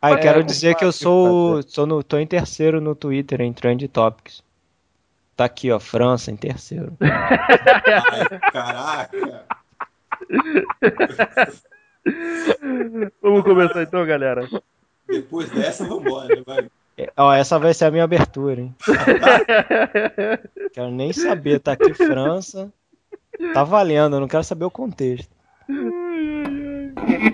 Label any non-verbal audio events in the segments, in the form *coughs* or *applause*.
Ah, É, quero dizer que eu sou, sou no, tô em terceiro no Twitter, em Trend Topics. Tá aqui, ó, França em terceiro. *laughs* Ai, caraca. Vamos começar então, galera. Depois dessa, vambora. Vai. É, Ó, essa vai ser a minha abertura, hein? *laughs* Quero nem saber, tá aqui França. Tá valendo, eu não quero saber o contexto. Dig.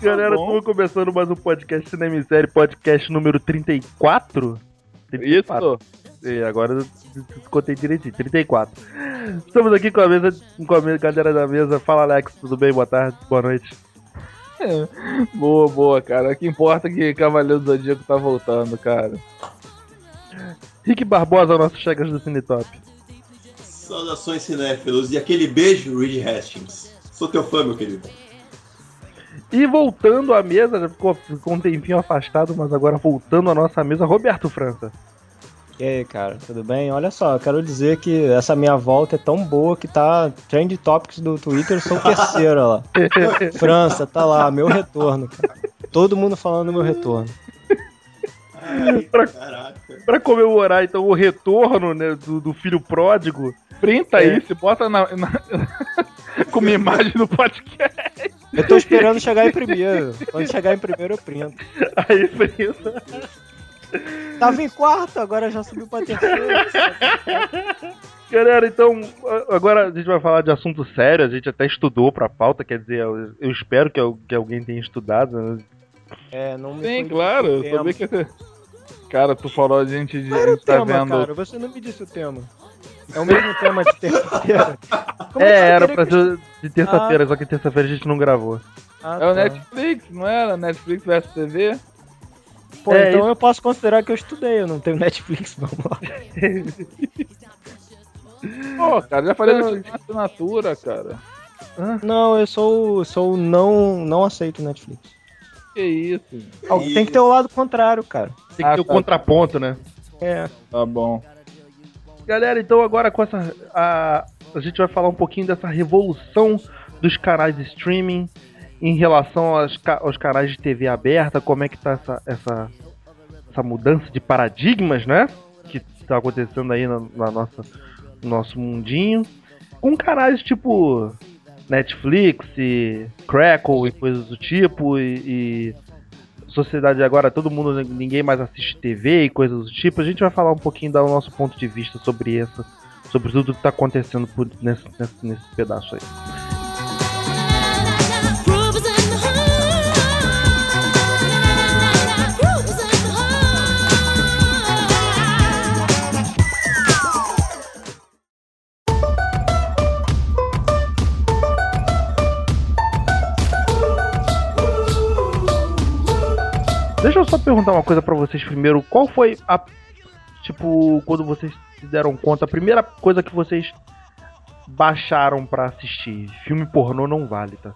Galera, estamos começando mais um podcast Cinema e Série, podcast número 34. 34. Isso. E agora eu contei direitinho, 34. Estamos aqui com a mesa, com a galera da mesa. Fala Alex, tudo bem? Boa tarde, boa noite. *laughs* Boa, boa, cara. O que importa é que Cavaleiro do Zodíaco tá voltando, cara. Rick Barbosa, nosso chegas do Cinetop. Saudações cinéfilos e aquele beijo, Reed Hastings. Sou teu fã, meu querido. E voltando à mesa, já ficou, ficou um tempinho afastado, mas agora voltando à nossa mesa, Roberto França. E aí, cara, tudo bem? Olha só, eu quero dizer que essa minha volta é tão boa que tá Trend Topics do Twitter, eu sou o terceiro lá. *laughs* França, tá lá, meu retorno, cara. Todo mundo falando do meu retorno. Ai, Pra- caraca. Pra comemorar então o retorno né, do, do filho pródigo, Printa É. isso e bota na, na- *laughs* como imagem no podcast. Eu tô esperando chegar em primeiro. Quando chegar em primeiro, eu printo. aí França. Tava em quarto, agora já subiu pra terceiro. Galera, então, agora a gente vai falar de assunto sério, a gente até estudou pra pauta, quer dizer, eu, eu espero que, que alguém tenha estudado. né? É, não me Sim, claro. Eu sabia que. Cara, tu falou a gente, de, Qual a era o gente tá tema, vendo... cara? Você não me disse o tema. É o mesmo tema de terça-feira? É, que você era pra que- ser de terça-feira, só que terça-feira a gente não gravou. Ah, É o tá. Netflix, não era? Netflix vs TV? Pô, É, então isso- eu posso considerar que eu estudei, eu não tenho Netflix, *laughs* vamos lá. Pô, cara, já falei Não. da assinatura, cara. Não, eu sou, sou não, não aceito Netflix. Que isso? Ah, Tem que ter o lado contrário, cara. Tem que Ah, ter o tá. contraponto, né? É. Tá bom. Galera, então agora com essa. A, a gente vai falar um pouquinho dessa revolução dos canais de streaming em relação aos, aos canais de TV aberta, como é que tá essa, essa, essa mudança de paradigmas, né? Que tá acontecendo aí na, na nossa, no nosso mundinho. Com canais tipo Netflix, e Crackle e coisas do tipo, e, e sociedade agora, todo mundo, ninguém mais assiste TV e coisas do tipo. A gente vai falar um pouquinho do nosso ponto de vista sobre essa, sobre tudo que tá acontecendo por, nesse, nesse, nesse pedaço aí. Deixa eu só perguntar uma coisa pra vocês primeiro. Qual foi a. Tipo, quando vocês se deram conta, a primeira coisa que vocês baixaram pra assistir? Filme pornô não vale, tá?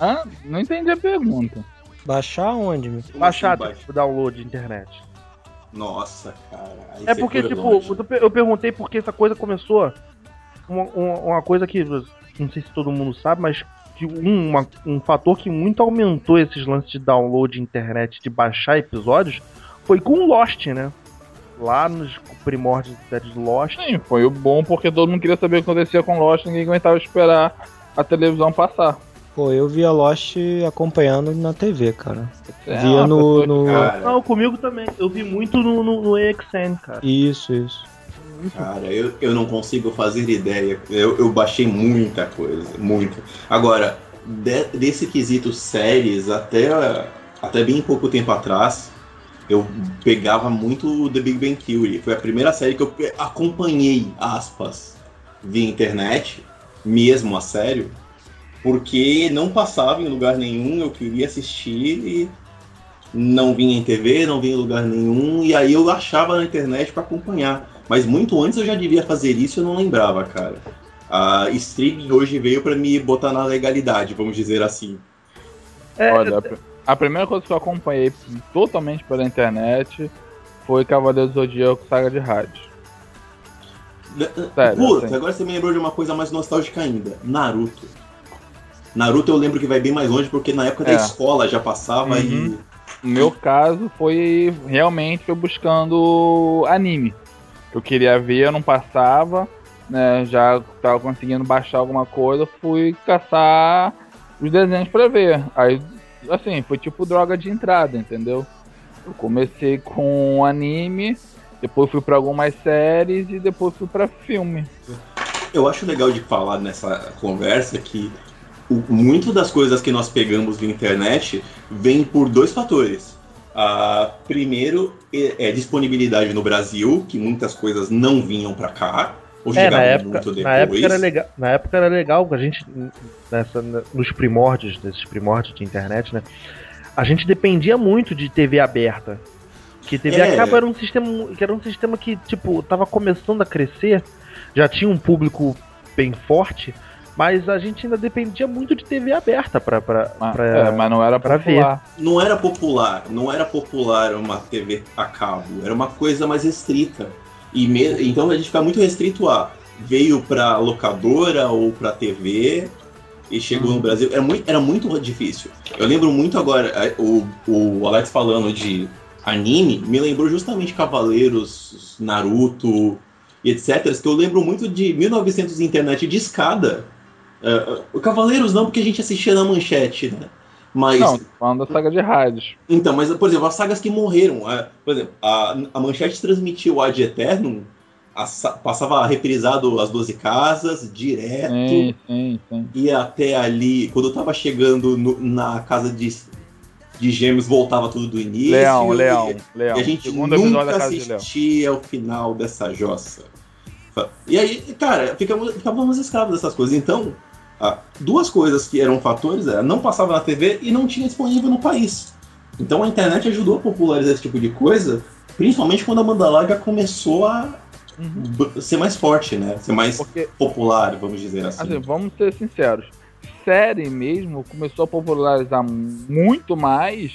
Hã? Não entendi a pergunta. Baixar onde, meu? Baixar, tipo, download de internet. Nossa, cara. É porque, tipo, longe. eu perguntei porque essa coisa começou. Uma, uma, uma coisa que não sei se todo mundo sabe, mas que um, uma- um fator que muito aumentou esses lances de download de internet, de baixar episódios, foi com o Lost, né? Lá nos primórdios da série de Lost. Sim, foi o bom porque todo mundo queria saber o que acontecia com Lost ninguém aguentava esperar a televisão passar. Pô, eu via Lost acompanhando na TV, cara. É, via no. no... Cara, Não, comigo também. Eu vi muito no, no, no AXN, cara. Isso, isso. Cara eu, eu não consigo fazer ideia. Eu, eu baixei muita coisa, muita. Agora, de- desse quesito séries, até, até bem pouco tempo atrás, eu pegava muito The Big Bang Theory. Foi a primeira série que eu acompanhei, aspas, via internet, mesmo a sério, porque não passava em lugar nenhum, eu queria assistir e não vinha em TV, não vinha em lugar nenhum, e aí eu achava na internet para acompanhar. Mas muito antes eu já devia fazer isso e eu não lembrava, cara. A streaming hoje veio para me botar na legalidade, vamos dizer assim. É, Olha, a pr- a primeira coisa que eu acompanhei totalmente pela internet foi Cavaleiro do Zodíaco Saga de Rádio. Sério, Puta, assim. agora você me lembrou de uma coisa mais nostálgica ainda. Naruto. Naruto eu lembro que vai bem mais longe, porque na época da É. escola já passava Uhum. No meu caso, foi realmente foi buscando anime. Eu queria ver, eu não passava, né? Já tava conseguindo baixar alguma coisa, fui caçar os desenhos pra ver. Aí, assim, foi tipo droga de entrada, entendeu? Eu comecei com anime, depois fui pra algumas séries e depois fui pra filme. eu acho legal de falar nessa conversa que muito das coisas que nós pegamos na internet vem por dois fatores. Ah, primeiro é, é disponibilidade no Brasil, que muitas coisas não vinham pra cá, ou É, na época, na época era legal. Na época era legal, a gente nessa, nos primórdios, desses primórdios de internet, né? A gente dependia muito de TV aberta. Que TV É. a cabo era um sistema que era um sistema que tipo tava começando a crescer, já tinha um público bem forte, mas a gente ainda dependia muito de TV aberta para Mas, é, mas não era pra popular. não era popular, não era popular uma TV a cabo, era uma coisa mais restrita. E me- então a gente fica muito restrito a veio pra locadora ou pra TV e chegou no Brasil. Era muito, era muito difícil. Eu lembro muito agora, eh, o, o Alex falando de anime, me lembrou justamente Cavaleiros, Naruto e etc. Que eu lembro muito de 1900 internet de escada. Eh, o Cavaleiros não, porque a gente assistia na manchete, né? Mas Não, falando da saga de rádios. então, mas, por exemplo, as sagas que morreram. é, por exemplo, a, a Manchete transmitiu o Ad Eternum, a sa- passava reprisado as 12 casas, direto, Sim, sim, sim. ia até ali. Quando eu tava chegando no- na casa de, de Gêmeos, voltava tudo do início. Leão, e- Leão, Leão. E a gente Segundo nunca assistia o final dessa jossa. E aí, cara, ficamos, ficávamos escravos dessas coisas. Então, ah, duas coisas que eram fatores era não passava na TV e não tinha disponível no país. Então a internet ajudou a popularizar esse tipo de coisa, principalmente quando a banda larga começou a b- ser mais forte, né? Ser mais Porque, popular, vamos dizer assim. assim, vamos ser sinceros. Série mesmo começou a popularizar muito mais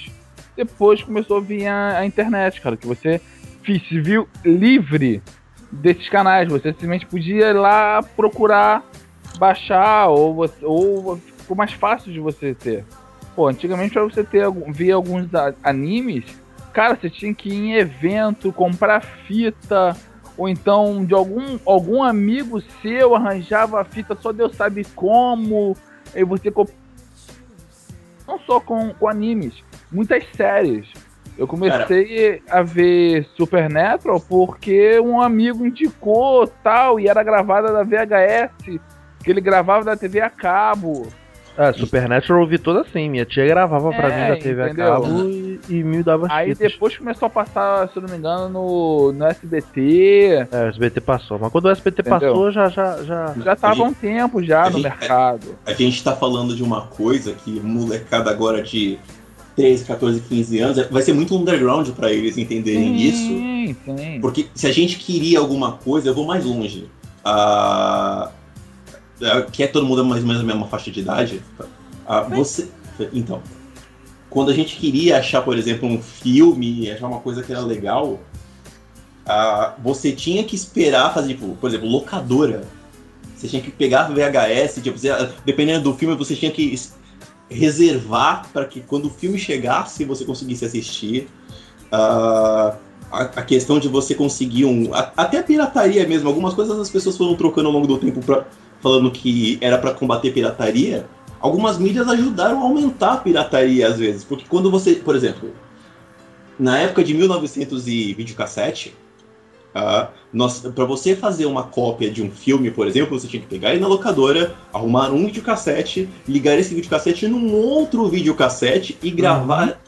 depois começou a vir a, a internet, cara. Que você se viu livre desses canais. Você simplesmente podia ir lá procurar, baixar, ou, você, ou ficou mais fácil de você ter. Pô, antigamente pra você ter ver alguns animes, cara, você tinha que ir em evento, comprar fita, ou então de algum, algum amigo seu arranjava a fita, só Deus sabe como, aí você não só com, com animes, muitas séries. Eu comecei a ver Supernatural porque um amigo indicou tal, e era gravada da VHS, que ele gravava da TV a cabo. Ah, Supernatural eu vi toda assim. Minha tia gravava pra É, mim da TV entendeu? a cabo e, e me dava Aí fitas. depois começou a passar, se eu não me engano, no, no SBT. É, o SBT passou. Mas quando o SBT Entendeu? passou, já, já, já. Já tava há um tempo já a no gente- mercado. A gente tá falando de uma coisa que molecada agora de 13, 14, 15 anos vai ser muito underground pra eles entenderem isso. Sim, sim. Porque se a gente queria alguma coisa, eu vou mais longe. Ah, ah, que é todo mundo mais ou menos a mesma faixa de idade. Ah, você, então, quando a gente queria achar, por exemplo, um filme, achar uma coisa que era legal, ah, você tinha que esperar fazer, tipo, por exemplo, locadora. Você tinha que pegar VHS, tipo, você- dependendo do filme, você tinha que es- reservar para que quando o filme chegasse você conseguisse assistir. Ah, a, a questão de você conseguir um. a- até a pirataria mesmo. Algumas coisas as pessoas foram trocando ao longo do tempo pra, falando que era para combater pirataria. Algumas mídias ajudaram a aumentar a pirataria às vezes. Porque quando você. Por exemplo, na época de 1900 e videocassete. ah, para você fazer uma cópia de um filme, por exemplo, você tinha que pegar ele na locadora, arrumar um videocassete, ligar esse videocassete num outro videocassete e gravar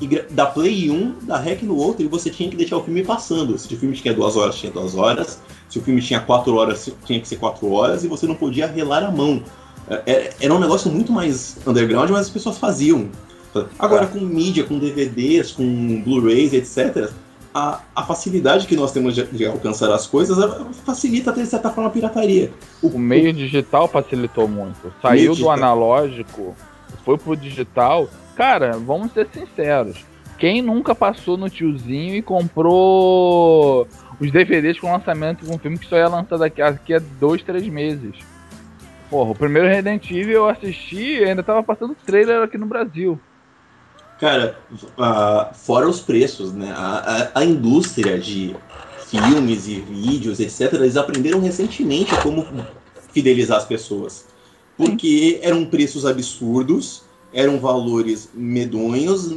e gra- da Play 1, da REC no outro, e você tinha que deixar o filme passando. Se o filme tinha duas horas, tinha duas horas. Se o filme tinha quatro horas, tinha que ser quatro horas, e você não podia relar a mão. É- é- Era um negócio muito mais underground, mas as pessoas faziam. Agora, com mídia, com DVDs, com Blu-rays, etc., a, a facilidade que nós temos de, de alcançar as coisas facilita até, de certa forma, a pirataria. O meio digital facilitou muito. Saiu do digital. analógico, foi pro digital. Cara, vamos ser sinceros. Quem nunca passou no tiozinho e comprou os DVDs com lançamento de um filme que só ia lançar daqui, daqui a dois, três meses. Porra, o primeiro Resident Evil eu assisti e ainda tava passando trailer aqui no Brasil. Cara, ah, fora os preços, né? A, a, a indústria de filmes e vídeos, etc., eles aprenderam recentemente como fidelizar as pessoas. Porque eram preços absurdos, eram valores medonhos.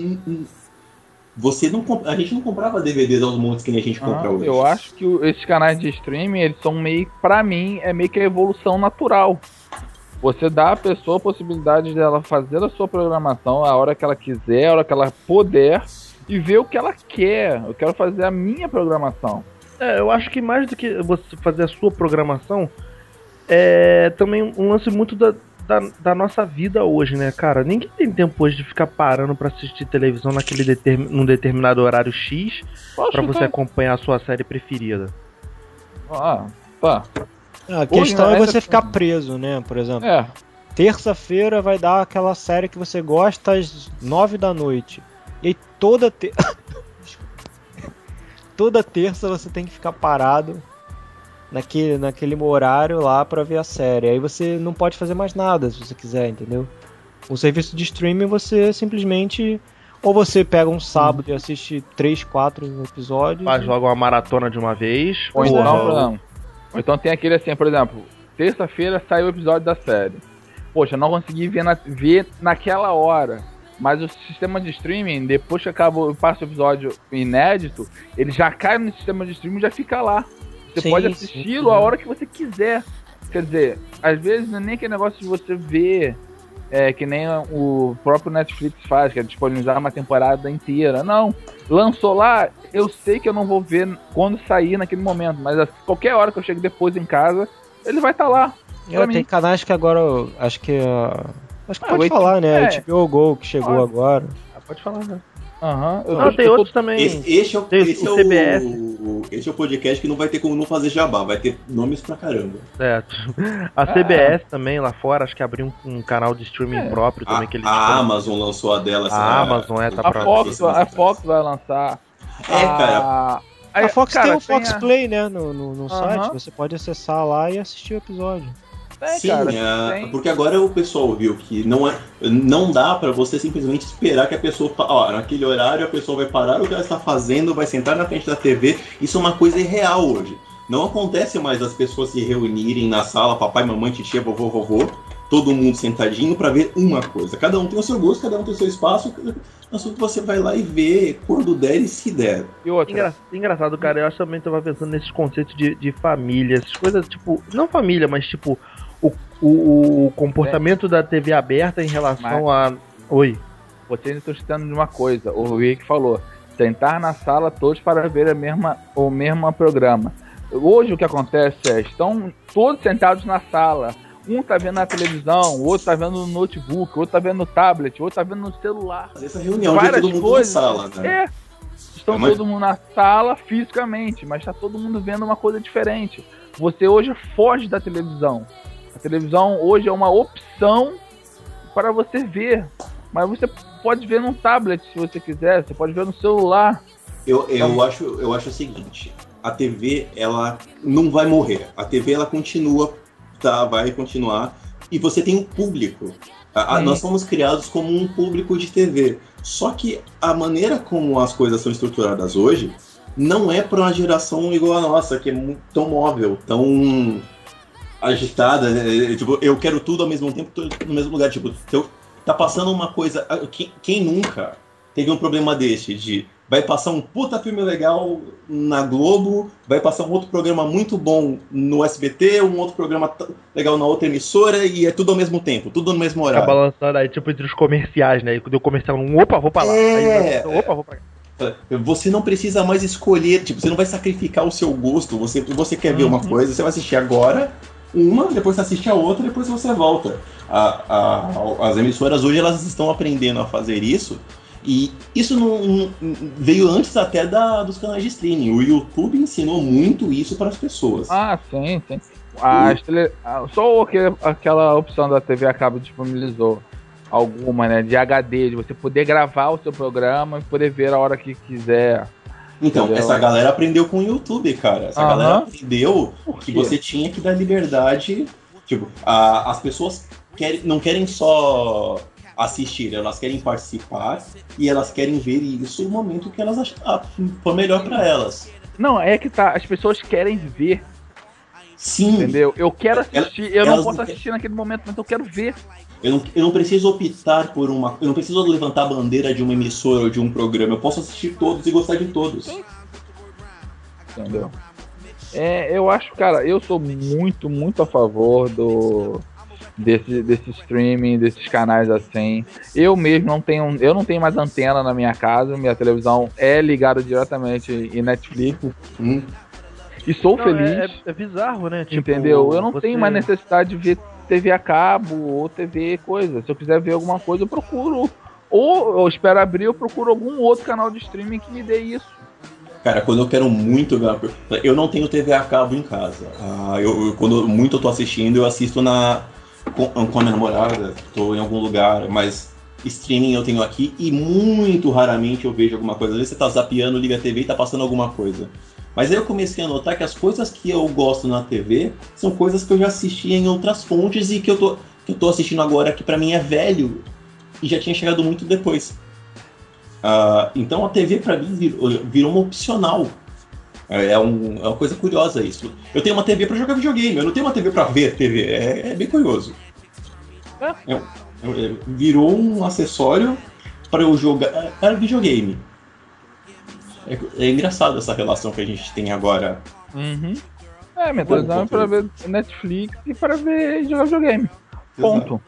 Você não comp- a gente não comprava DVDs aos montes que nem a gente compra Ah, hoje. eu acho que esses canais de streaming, eles são meio, pra mim, é meio que a evolução natural. Você dá à pessoa a possibilidade dela fazer a sua programação a hora que ela quiser, a hora que ela puder, e ver o que ela quer. Eu quero fazer a minha programação. É, eu acho que mais do que você fazer a sua programação, é também um lance muito da, da, da nossa vida hoje, né, cara? Ninguém tem tempo hoje de ficar parando pra assistir televisão naquele determin, num determinado horário X pra você acompanhar a sua série preferida. Ah, tá. A questão Hoje, é você ficar preso, né? Por exemplo, É, terça-feira vai dar aquela série que você gosta às nove da noite. E aí toda te... *coughs* toda terça você tem que ficar parado naquele, naquele horário lá pra ver a série. Aí você não pode fazer mais nada se você quiser, entendeu? O serviço de streaming você simplesmente ou você pega um sábado e assiste três, quatro episódios. Faz logo uma maratona de uma vez. Ou então, exemplo, ou então tem aquele assim, por exemplo, terça-feira saiu o episódio da série. Poxa, não consegui ver, na, ver naquela hora. Mas o sistema de streaming, depois que acaba, passa o episódio inédito, ele já cai no sistema de streaming e já fica lá. Você Sim, pode assisti-lo a hora que você quiser. Quer dizer, às vezes não é nem aquele negócio de você ver, é, que nem o próprio Netflix faz, que é disponibilizar uma temporada inteira. Não. Lançou lá, eu sei que eu não vou ver quando sair naquele momento, mas a qualquer hora que eu chego depois em casa, ele vai estar lá. É, pra tem canais que agora eu acho que ah, acho que Ah, pode o falar, né? é. HBO Go que chegou Pode. agora. Ah, pode falar, né? Aham. eu Não, tô- tem tô- outros também. Esse, esse é, o, Tem esse, o é CBS. o, esse é o podcast que não vai ter como não fazer jabá, vai ter nomes pra caramba. *laughs* É, a CBS também lá fora, acho que abriu um, um canal de streaming É. próprio A, também que eles a Amazon lançou a dela. A Amazon, é, tá A pra- Fox, a Fox vai lançar. É, cara. A, A Fox cara, tem o Fox a- Play, né, no, no, no site. Você pode acessar lá e assistir o episódio. É, Sim, cara, é, tem. porque agora o pessoal viu que não, é, não dá pra você simplesmente esperar que a pessoa. Ó, naquele horário a pessoa vai parar o que ela está fazendo, vai sentar na frente da TV. Isso é uma coisa irreal hoje. Não acontece mais as pessoas se reunirem na sala, papai, mamãe, titia, vovô, vovô, todo mundo sentadinho pra ver uma coisa. Cada um tem o seu gosto, cada um tem o seu espaço. Assunto você vai lá e vê quando der e se der. E outra, Engra- engraçado, cara, eu acho que também tava pensando nesses conceitos de, de família, essas coisas, tipo, não família, mas tipo, o, o, comportamento da TV aberta em relação a. Oi. vocês estão escutando de uma coisa. O Rick falou: sentar na sala todos para ver a mesma, o mesmo programa. Hoje o que acontece é, estão todos sentados na sala. Um tá vendo na televisão, o outro tá vendo no notebook, o outro tá vendo no tablet, o outro tá vendo no celular. Essa reunião de Várias todo mundo coisas. na sala, né? É. Estão É, mas- todo mundo na sala fisicamente, mas tá todo mundo vendo uma coisa diferente. Você hoje foge da televisão. Televisão hoje é uma opção para você ver. Mas você pode ver num tablet se você quiser, você pode ver no celular. Eu, eu, acho, eu acho o seguinte, a TV ela não vai morrer. A TV ela continua, tá, vai continuar. E você tem um público. A- a- nós somos criados como um público de TV. Só que a maneira como as coisas são estruturadas hoje não é para uma geração igual a nossa, que é tão móvel, tão agitada. né? Tipo, eu quero tudo ao mesmo tempo, tudo no mesmo lugar. Tipo, eu, tá passando uma coisa. ah, Quem, quem nunca teve um problema deste de vai passar um puta filme legal na Globo, vai passar um outro programa muito bom no SBT, um outro programa legal na outra emissora e é tudo ao mesmo tempo, tudo no mesmo horário. balançando aí, tipo, entre os comerciais, né? E Quando o comercial, um, opa, vou pra lá. É. Aí, opa, vou pra cá. Você não precisa mais escolher, tipo, você não vai sacrificar o seu gosto. Você, você quer ver uma Uhum. coisa, você vai assistir agora uma, depois você assiste a outra, depois você volta. A- a- as emissoras hoje elas estão aprendendo a fazer isso. E isso não, não- veio antes até da, dos canais de streaming. O YouTube ensinou muito isso para as pessoas. Ah, sim, sim. As tele... Só aquele- aquela opção da TV a cabo disponibilizou alguma, né? De HD, de você poder gravar o seu programa e poder ver a hora que quiser. Então, Entendeu? essa galera aprendeu com o YouTube, cara. Essa Aham. galera aprendeu que você tinha que dar liberdade. Tipo, a- as pessoas querem, não querem só assistir, elas querem participar e elas querem ver isso no momento que elas acham for melhor pra elas. Não, é que tá. As pessoas querem ver, Sim, entendeu? Eu quero Ela- assistir, eu não posso não quer- assistir naquele momento, mas eu quero ver. Eu não, eu não preciso optar por uma. Eu não preciso levantar a bandeira de uma emissora ou de um programa. Eu posso assistir todos e gostar de todos. Entendeu? É, eu acho, cara, eu sou muito, muito a favor do desse, desse streaming, desses canais assim. Eu mesmo não tenho, eu não tenho mais antena na minha casa, minha televisão é ligada diretamente em Netflix Hum. e sou Não, feliz, é, é- é bizarro, né? Tipo, entendeu? Eu não você- tenho mais necessidade de ver TV a cabo ou TV coisa. Se eu quiser ver alguma coisa, eu procuro ou eu espero abrir, eu procuro algum outro canal de streaming que me dê isso. Cara, quando eu quero muito ver uma. Eu não tenho TV a cabo em casa. Ah, eu, eu- quando muito eu tô assistindo, eu assisto na com, com a minha namorada, tô em algum lugar, mas streaming eu tenho aqui e muito raramente eu vejo alguma coisa. Às vezes você tá zapeando, liga a TV e tá passando alguma coisa. Mas aí eu comecei a notar que as coisas que eu gosto na TV são coisas que eu já assisti em outras fontes e que eu tô, que eu tô assistindo agora que pra mim é velho e já tinha chegado muito depois. Ah, então a TV pra mim virou, virou uma opcional. É, é um- é uma coisa curiosa isso. Eu tenho uma TV pra jogar videogame, eu não tenho uma TV pra ver TV. É, é bem curioso. É. É é- virou um acessório para eu jogar é, videogame. É, é engraçado essa relação que a gente tem agora. Uhum. É, é pra ver Netflix e para ver jogar videogame. Ponto.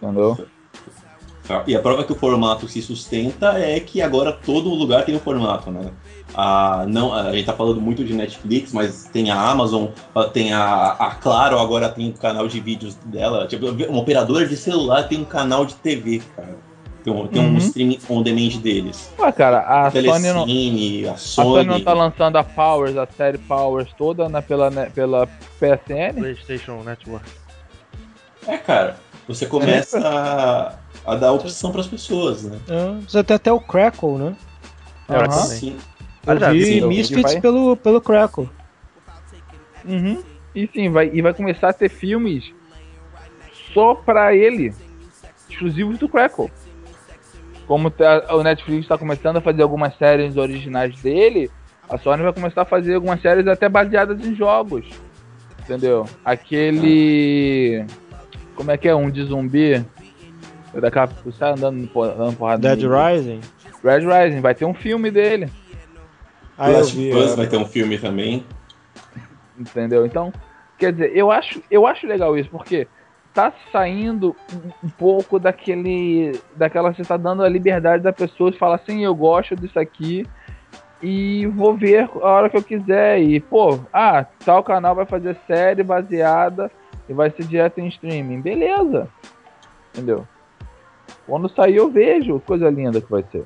Entendeu? Tá, E a prova que o formato se sustenta é que agora todo lugar tem um formato, né? A, não, a gente tá falando muito de Netflix, mas tem a Amazon, tem a, a Claro, agora tem um canal de vídeos dela. Tipo, uma operadora de celular tem um canal de TV, cara. Tem um, tem um Uhum. streaming on demand deles. Ué, cara, a Sony não. Telecine, a A Sony Sony. não tá lançando a Powers, a série Powers toda né, pela, pela PSN? PlayStation Network. É, cara. Você começa a, a dar opção pras pessoas, né? É, você tem até o Crackle, né? É, também. Sim. Eu já vi Misfits pelo, pelo Crackle. Uhum. E sim, vai, e vai começar a ter filmes só pra ele, exclusivos do Crackle. Como tá- o Netflix está começando a fazer algumas séries originais dele, a Sony vai começar a fazer algumas séries até baseadas em jogos. Entendeu? Aquele. Como é que é? Um de zumbi. Daqui a pouco sai andando, po- dando porrada. Dead Rising. Red Rising, vai ter um filme dele. Aí eu Last vi. of Us é. vai ter um filme também. Entendeu? Então, quer dizer, eu acho, eu acho legal isso, porque tá saindo um- pouco daquele. daquela. Você tá dando a liberdade da pessoa de falar assim, eu gosto disso aqui e vou ver a hora que eu quiser. E, pô, ah, tal canal vai fazer série baseada e vai ser direto em streaming. Beleza. Entendeu? Quando sair eu vejo, coisa linda que vai ser.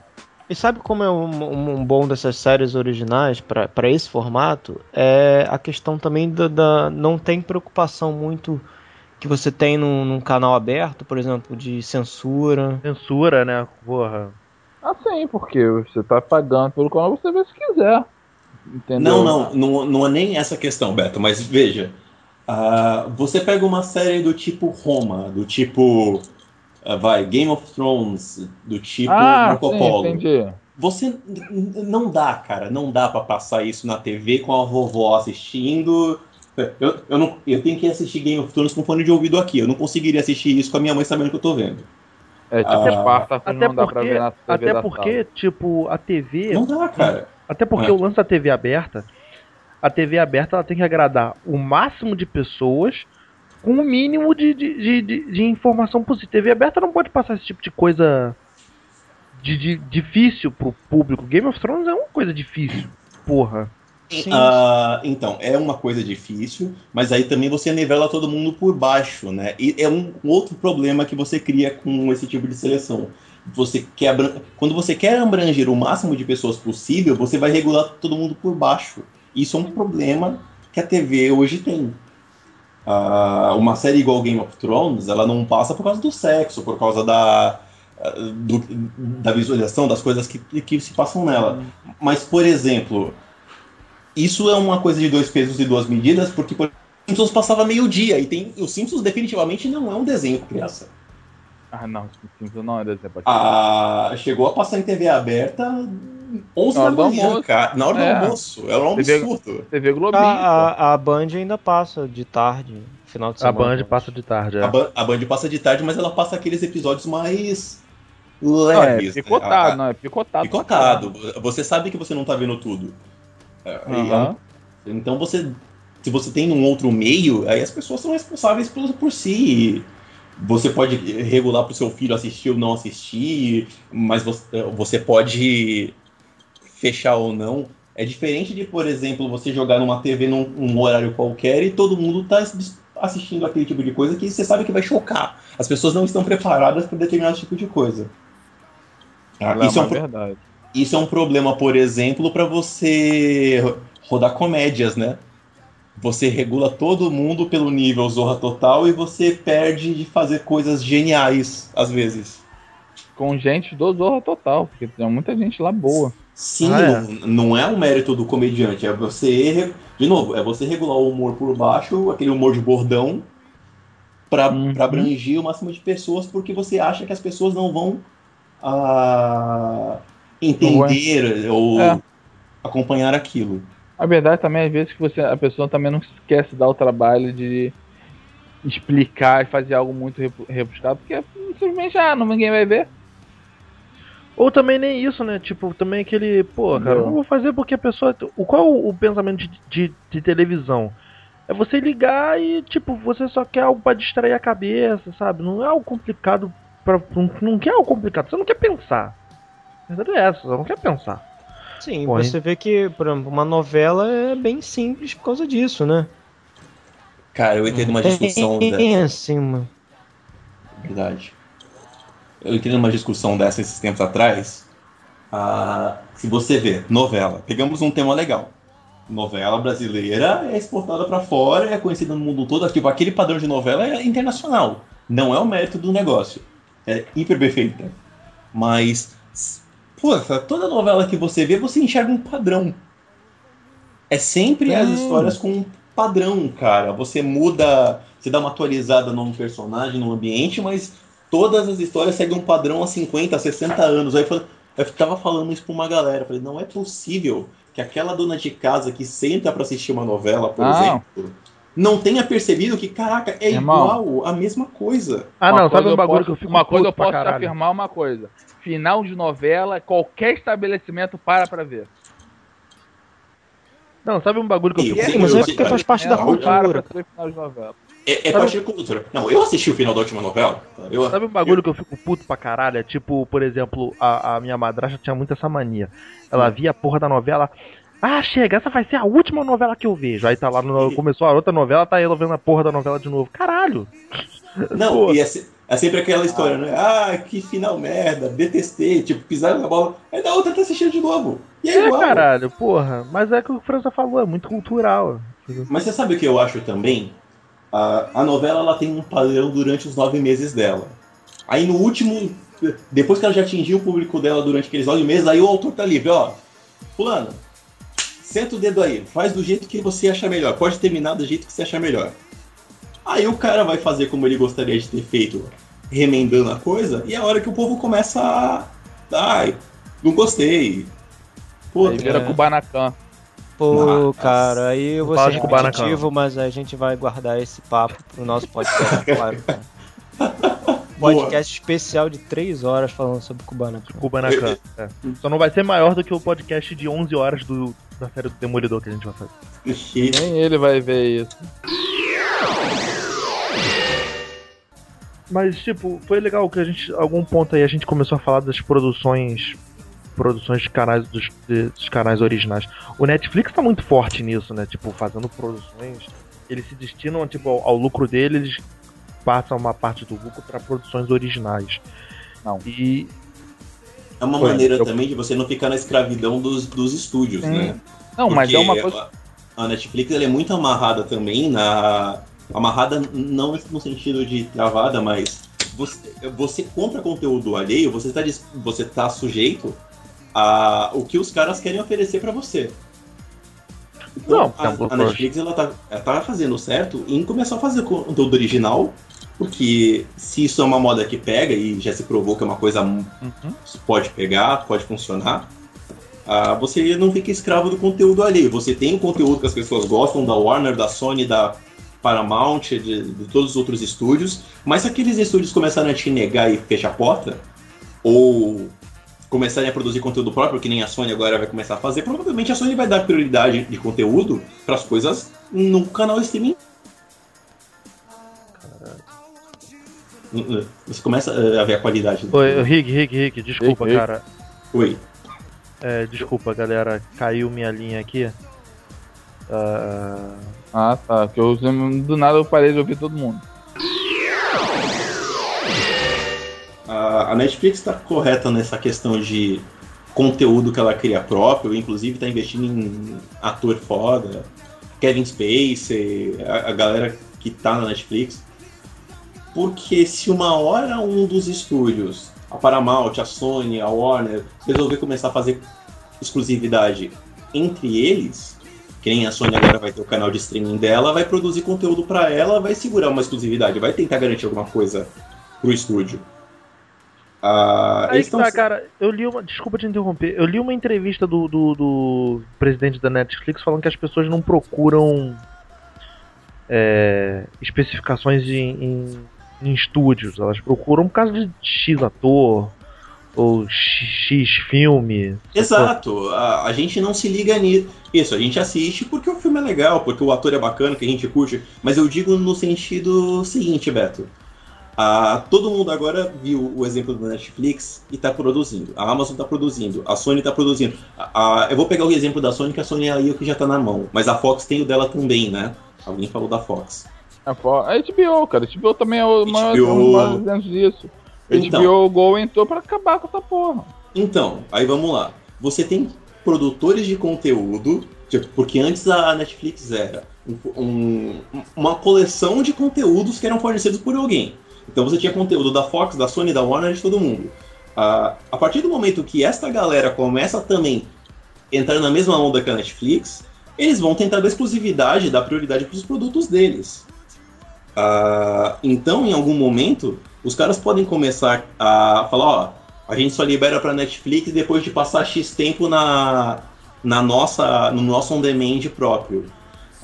E sabe como é um, um- um bom dessas séries originais pra esse formato? É a questão também da, da- Não tem preocupação muito que você tem num, num canal aberto, por exemplo, de censura. Censura, né? Porra. Ah, sim, porque você tá pagando pelo canal, você vê se quiser. Entendeu? Não, não, não, não é nem essa questão, Beto, mas veja. ah, você pega uma série do tipo Roma, do tipo. ah, vai, Game of Thrones, do tipo ah, Marco sim, Polo. entendi. Você não dá, cara, não dá pra passar isso na TV com a vovó assistindo. Eu, eu, não, eu tenho que assistir Game of Thrones com fone de ouvido aqui. Eu não conseguiria assistir isso com a minha mãe sabendo que eu tô vendo. É tipo Ah, Até não dá pra porque, ver na TV até da porque sala. tipo, a TV. Não dá, cara. Até porque É. o lance da TV aberta, a TV aberta ela tem que agradar o máximo de pessoas com o mínimo de, de, de, de- de informação possível. TV aberta não pode passar esse tipo de coisa de, de- difícil pro público. Game of Thrones é uma coisa difícil. Porra. Ah, então, é uma coisa difícil, mas aí também você nivela todo mundo por baixo, né? E é um outro problema que você cria com esse tipo de seleção. Você quer Quando você quer abranger o máximo de pessoas possível, você vai regular todo mundo por baixo. Isso é um problema que a TV hoje tem. Ah, uma série igual Game of Thrones, ela não passa por causa do sexo, por causa da, do- da visualização das coisas que, que se passam nela. Mas, por exemplo, isso é uma coisa de dois pesos e duas medidas, porque por Simpsons passava meio-dia, e tem, os Simpsons definitivamente não é um desenho pra criança. Ah, não, Simpsons não é desenho. Ah, chegou a passar em TV aberta 11 Na da manhã, almoço. cara. Na hora É. do almoço. Era um TV absurdo. TV Globinho. A, a, a Band ainda passa de tarde, final de A semana. Band passa de tarde, é. A, Ban- a Band passa de tarde, mas ela passa aqueles episódios mais Não, é leves. né? picotado, A- não, é picotado. Picotado. Você sabe que você não tá vendo tudo. É, e é um- Aham. Então você. Se você tem um outro meio, aí as pessoas são responsáveis por, por si. Você pode regular pro seu filho assistir ou não assistir, mas você, você pode fechar ou não. É diferente de, por exemplo, você jogar numa TV num, num horário qualquer e todo mundo tá as- assistindo aquele tipo de coisa que você sabe que vai chocar. As pessoas não estão preparadas para determinado tipo de coisa. Ah, isso, é um, pro- verdade. Isso é um problema, por exemplo, para você ro- rodar comédias, né? Você regula todo mundo pelo nível Zorra Total e você perde de fazer coisas geniais, às vezes. Com gente do Zorra Total, porque tem muita gente lá boa. Sim, Ah, é. não, não é um mérito do comediante, é você, de novo, é você regular o humor por baixo, aquele humor de bordão, para Uhum. abranger o máximo de pessoas, porque você acha que as pessoas não vão ah, entender ou É. acompanhar aquilo. A verdade também, às vezes, que você, a pessoa também não quer se dar o trabalho de explicar e fazer algo muito rebu- rebuscado, porque simplesmente, ah, não, ninguém vai ver. Ou também nem isso, né? Tipo, também aquele, pô, cara, eu não vou fazer porque a pessoa. O, qual o pensamento de, de, de televisão? É você ligar e, tipo, você só quer algo pra distrair a cabeça, sabe? Não é algo complicado. Pra, não, não quer algo complicado, você não quer pensar. Verdade é essa, você não quer pensar. Sim, Porra, você vê que, por exemplo, uma novela é bem simples por causa disso, né? Cara, eu entrei numa discussão dessa. Tem assim, mano. Verdade. Eu entrei numa discussão dessa esses tempos atrás. Ah, se você vê, novela. Pegamos um tema legal. Novela brasileira é exportada pra fora, é conhecida no mundo todo. Tipo, aquele padrão de novela é internacional. Não é o mérito do negócio. É hiper bem feita. Mas, pô, toda novela que você vê, você enxerga um padrão. É sempre as É. histórias com um padrão, cara. Você muda, você dá uma atualizada num personagem, num ambiente, mas todas as histórias seguem um padrão há 50, 60 anos. Aí eu tava falando isso pra uma galera. Eu falei, não é possível que aquela dona de casa que senta pra assistir uma novela, por Não. exemplo, não tenha percebido que, caraca, é Irmão. igual a mesma coisa. Ah, Uma não, sabe um bagulho posso- que eu fico Uma coisa eu posso afirmar uma coisa. Final de novela, qualquer estabelecimento para pra ver. Não, sabe um bagulho que eu fico eu É, sei, mas eu é sei, porque faz parte da É, cultura. Para cultura. pra ver final de novela. É, é parte da cultura. Não, eu assisti o final da última novela. Eu, Sabe um bagulho que eu fico puto pra caralho? É tipo, por exemplo, a, a minha madrasta tinha muito essa mania. Ela via a porra da novela. Ah, chega, essa vai ser a última novela que eu vejo. Aí tá lá, no, começou a outra novela, tá ela vendo a porra da novela de novo. Caralho! Não, Pô. e é, é sempre aquela história, né? Ah, que final merda, detestei, tipo, pisaram na bola. Aí na outra tá assistindo de novo. E é, É, igual. caralho, porra. Mas é o que o França falou, é muito cultural. Mas você sabe o que eu acho também? A, a novela ela tem um padrão durante os nove meses dela. Aí no último, depois que ela já atingiu o público dela durante aqueles nove meses, aí o autor tá livre, ó. Fulano, senta o dedo aí, faz do jeito que você achar melhor. Pode terminar do jeito que você achar melhor. Aí o cara vai fazer como ele gostaria de ter feito, remendando a coisa, e é a hora que o povo começa a. Ai, não gostei. Pô, Aí vira É. Kubanacan. Pô, Nossa. cara, aí eu vou ser repetitivo, mas a gente vai guardar esse papo pro nosso podcast, claro, cara. *laughs* Podcast especial de 3 horas falando sobre Kubanacan. Kubanacan. É. Só não vai ser maior do que o podcast de 11 horas do, da série do Demolidor que a gente vai fazer. Nem ele vai ver isso. Mas, tipo, foi legal que a gente, algum ponto aí, a gente começou a falar das produções. Produções de canais dos, dos canais originais. O Netflix tá muito forte nisso, né? Tipo, fazendo produções. Eles se destinam, tipo, ao, ao lucro deles, eles passam uma parte do lucro pra produções originais. Não. E. É uma Foi, maneira eu- também de você não ficar na escravidão dos, dos estúdios, Sim. né? Não, mas é Porque uma coisa. A Netflix ela é muito amarrada também na. Amarrada não no sentido de travada, mas você, você compra conteúdo alheio, você tá, dis- você tá sujeito a o que os caras querem oferecer pra você. Então, Não, a, a Netflix ela tá, ela tá fazendo certo em começar a fazer conteúdo original, porque se isso é uma moda que pega e já se provou que é uma coisa Uhum. pode pegar, pode funcionar, ah, você não fica escravo do conteúdo alheio. Você tem o conteúdo que as pessoas gostam da Warner, da Sony, da Paramount, de, de todos os outros estúdios, mas se aqueles estúdios começarem a te negar e fechar a porta, ou começarem a produzir conteúdo próprio, que nem a Sony agora vai começar a fazer, provavelmente a Sony vai dar prioridade de conteúdo para as coisas no canal streaming. Você começa eh, a ver a qualidade. do- Oi, Rick, Rick, Rick, desculpa, Rick, Rick. cara. Oi. É, desculpa, galera. Caiu minha linha aqui. Ah, Ah, tá. Que eu do nada eu parei de ouvir todo mundo. A a Netflix está correta nessa questão de conteúdo que ela cria próprio, inclusive está investindo em ator foda, Kevin Spacey, a, a galera que tá na Netflix. Porque se uma hora um dos estúdios, a Paramount, a Sony, a Warner, resolver começar a fazer exclusividade entre eles, que nem a Sony agora vai ter o canal de streaming dela, vai produzir conteúdo para ela, vai segurar uma exclusividade, vai tentar garantir alguma coisa pro estúdio. Ah, Aí tá, cara. Eu li uma. Desculpa te interromper. Eu li uma entrevista do, do, do presidente da Netflix falando que as pessoas não procuram é, especificações em, em, em estúdios. Elas procuram por causa de X ator ou X filme. Exato, a, a gente não se liga nisso. Isso, a gente assiste porque o filme é legal, porque o ator é bacana, que a gente curte. Mas eu digo no sentido seguinte, Beto. Todo mundo agora viu o exemplo da Netflix e está produzindo. A Amazon está produzindo, a Sony está produzindo. Eu vou pegar o exemplo da Sony, que a Sony é aí o que já está na mão. Mas a Fox tem o dela também, né? Alguém falou da Fox. A a HBO, cara. A HBO também é o maior, HBO. maiores exemplos disso. Então. HBO Go entrou pra acabar com essa porra. Então, aí vamos lá. Você tem produtores de conteúdo, tipo, porque antes a Netflix era um- um- uma coleção de conteúdos que eram fornecidos por alguém. Então você tinha conteúdo da Fox, da Sony, da Warner, de todo mundo. Ah, a partir do momento que esta galera começa também a entrar na mesma onda que a Netflix, eles vão tentar dar exclusividade, dar prioridade para os produtos deles. Ah, então, em algum momento, os caras podem começar a falar, ó, a gente só libera para Netflix depois de passar X tempo na, na nossa, no nosso on-demand próprio.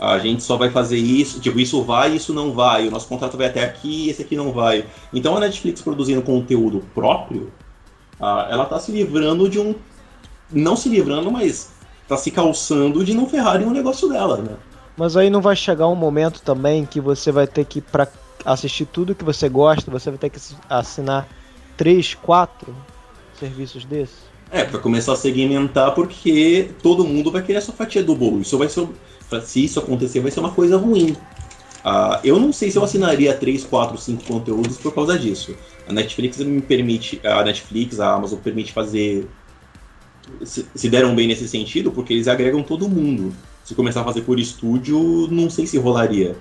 A gente só vai fazer isso, tipo, isso vai, isso não vai, o nosso contrato vai até aqui, esse aqui não vai. Então a Netflix produzindo conteúdo próprio, ah, ela tá se livrando de um. Não se livrando, mas tá se calçando de não ferrarem o negócio dela, né? Mas aí não vai chegar um momento também que você vai ter que, pra assistir tudo que você gosta, você vai ter que assinar 3, 4 serviços desses? É, pra começar a segmentar, porque todo mundo vai querer sua fatia do bolo. Isso vai ser. Se isso acontecer, vai ser uma coisa ruim. Ah, eu não sei se eu assinaria 3, 4, 5 conteúdos por causa disso. A Netflix me permite. A Netflix, a Amazon permite fazer. Se, se deram bem nesse sentido, porque eles agregam todo mundo. Se começar a fazer por estúdio, não sei se rolaria.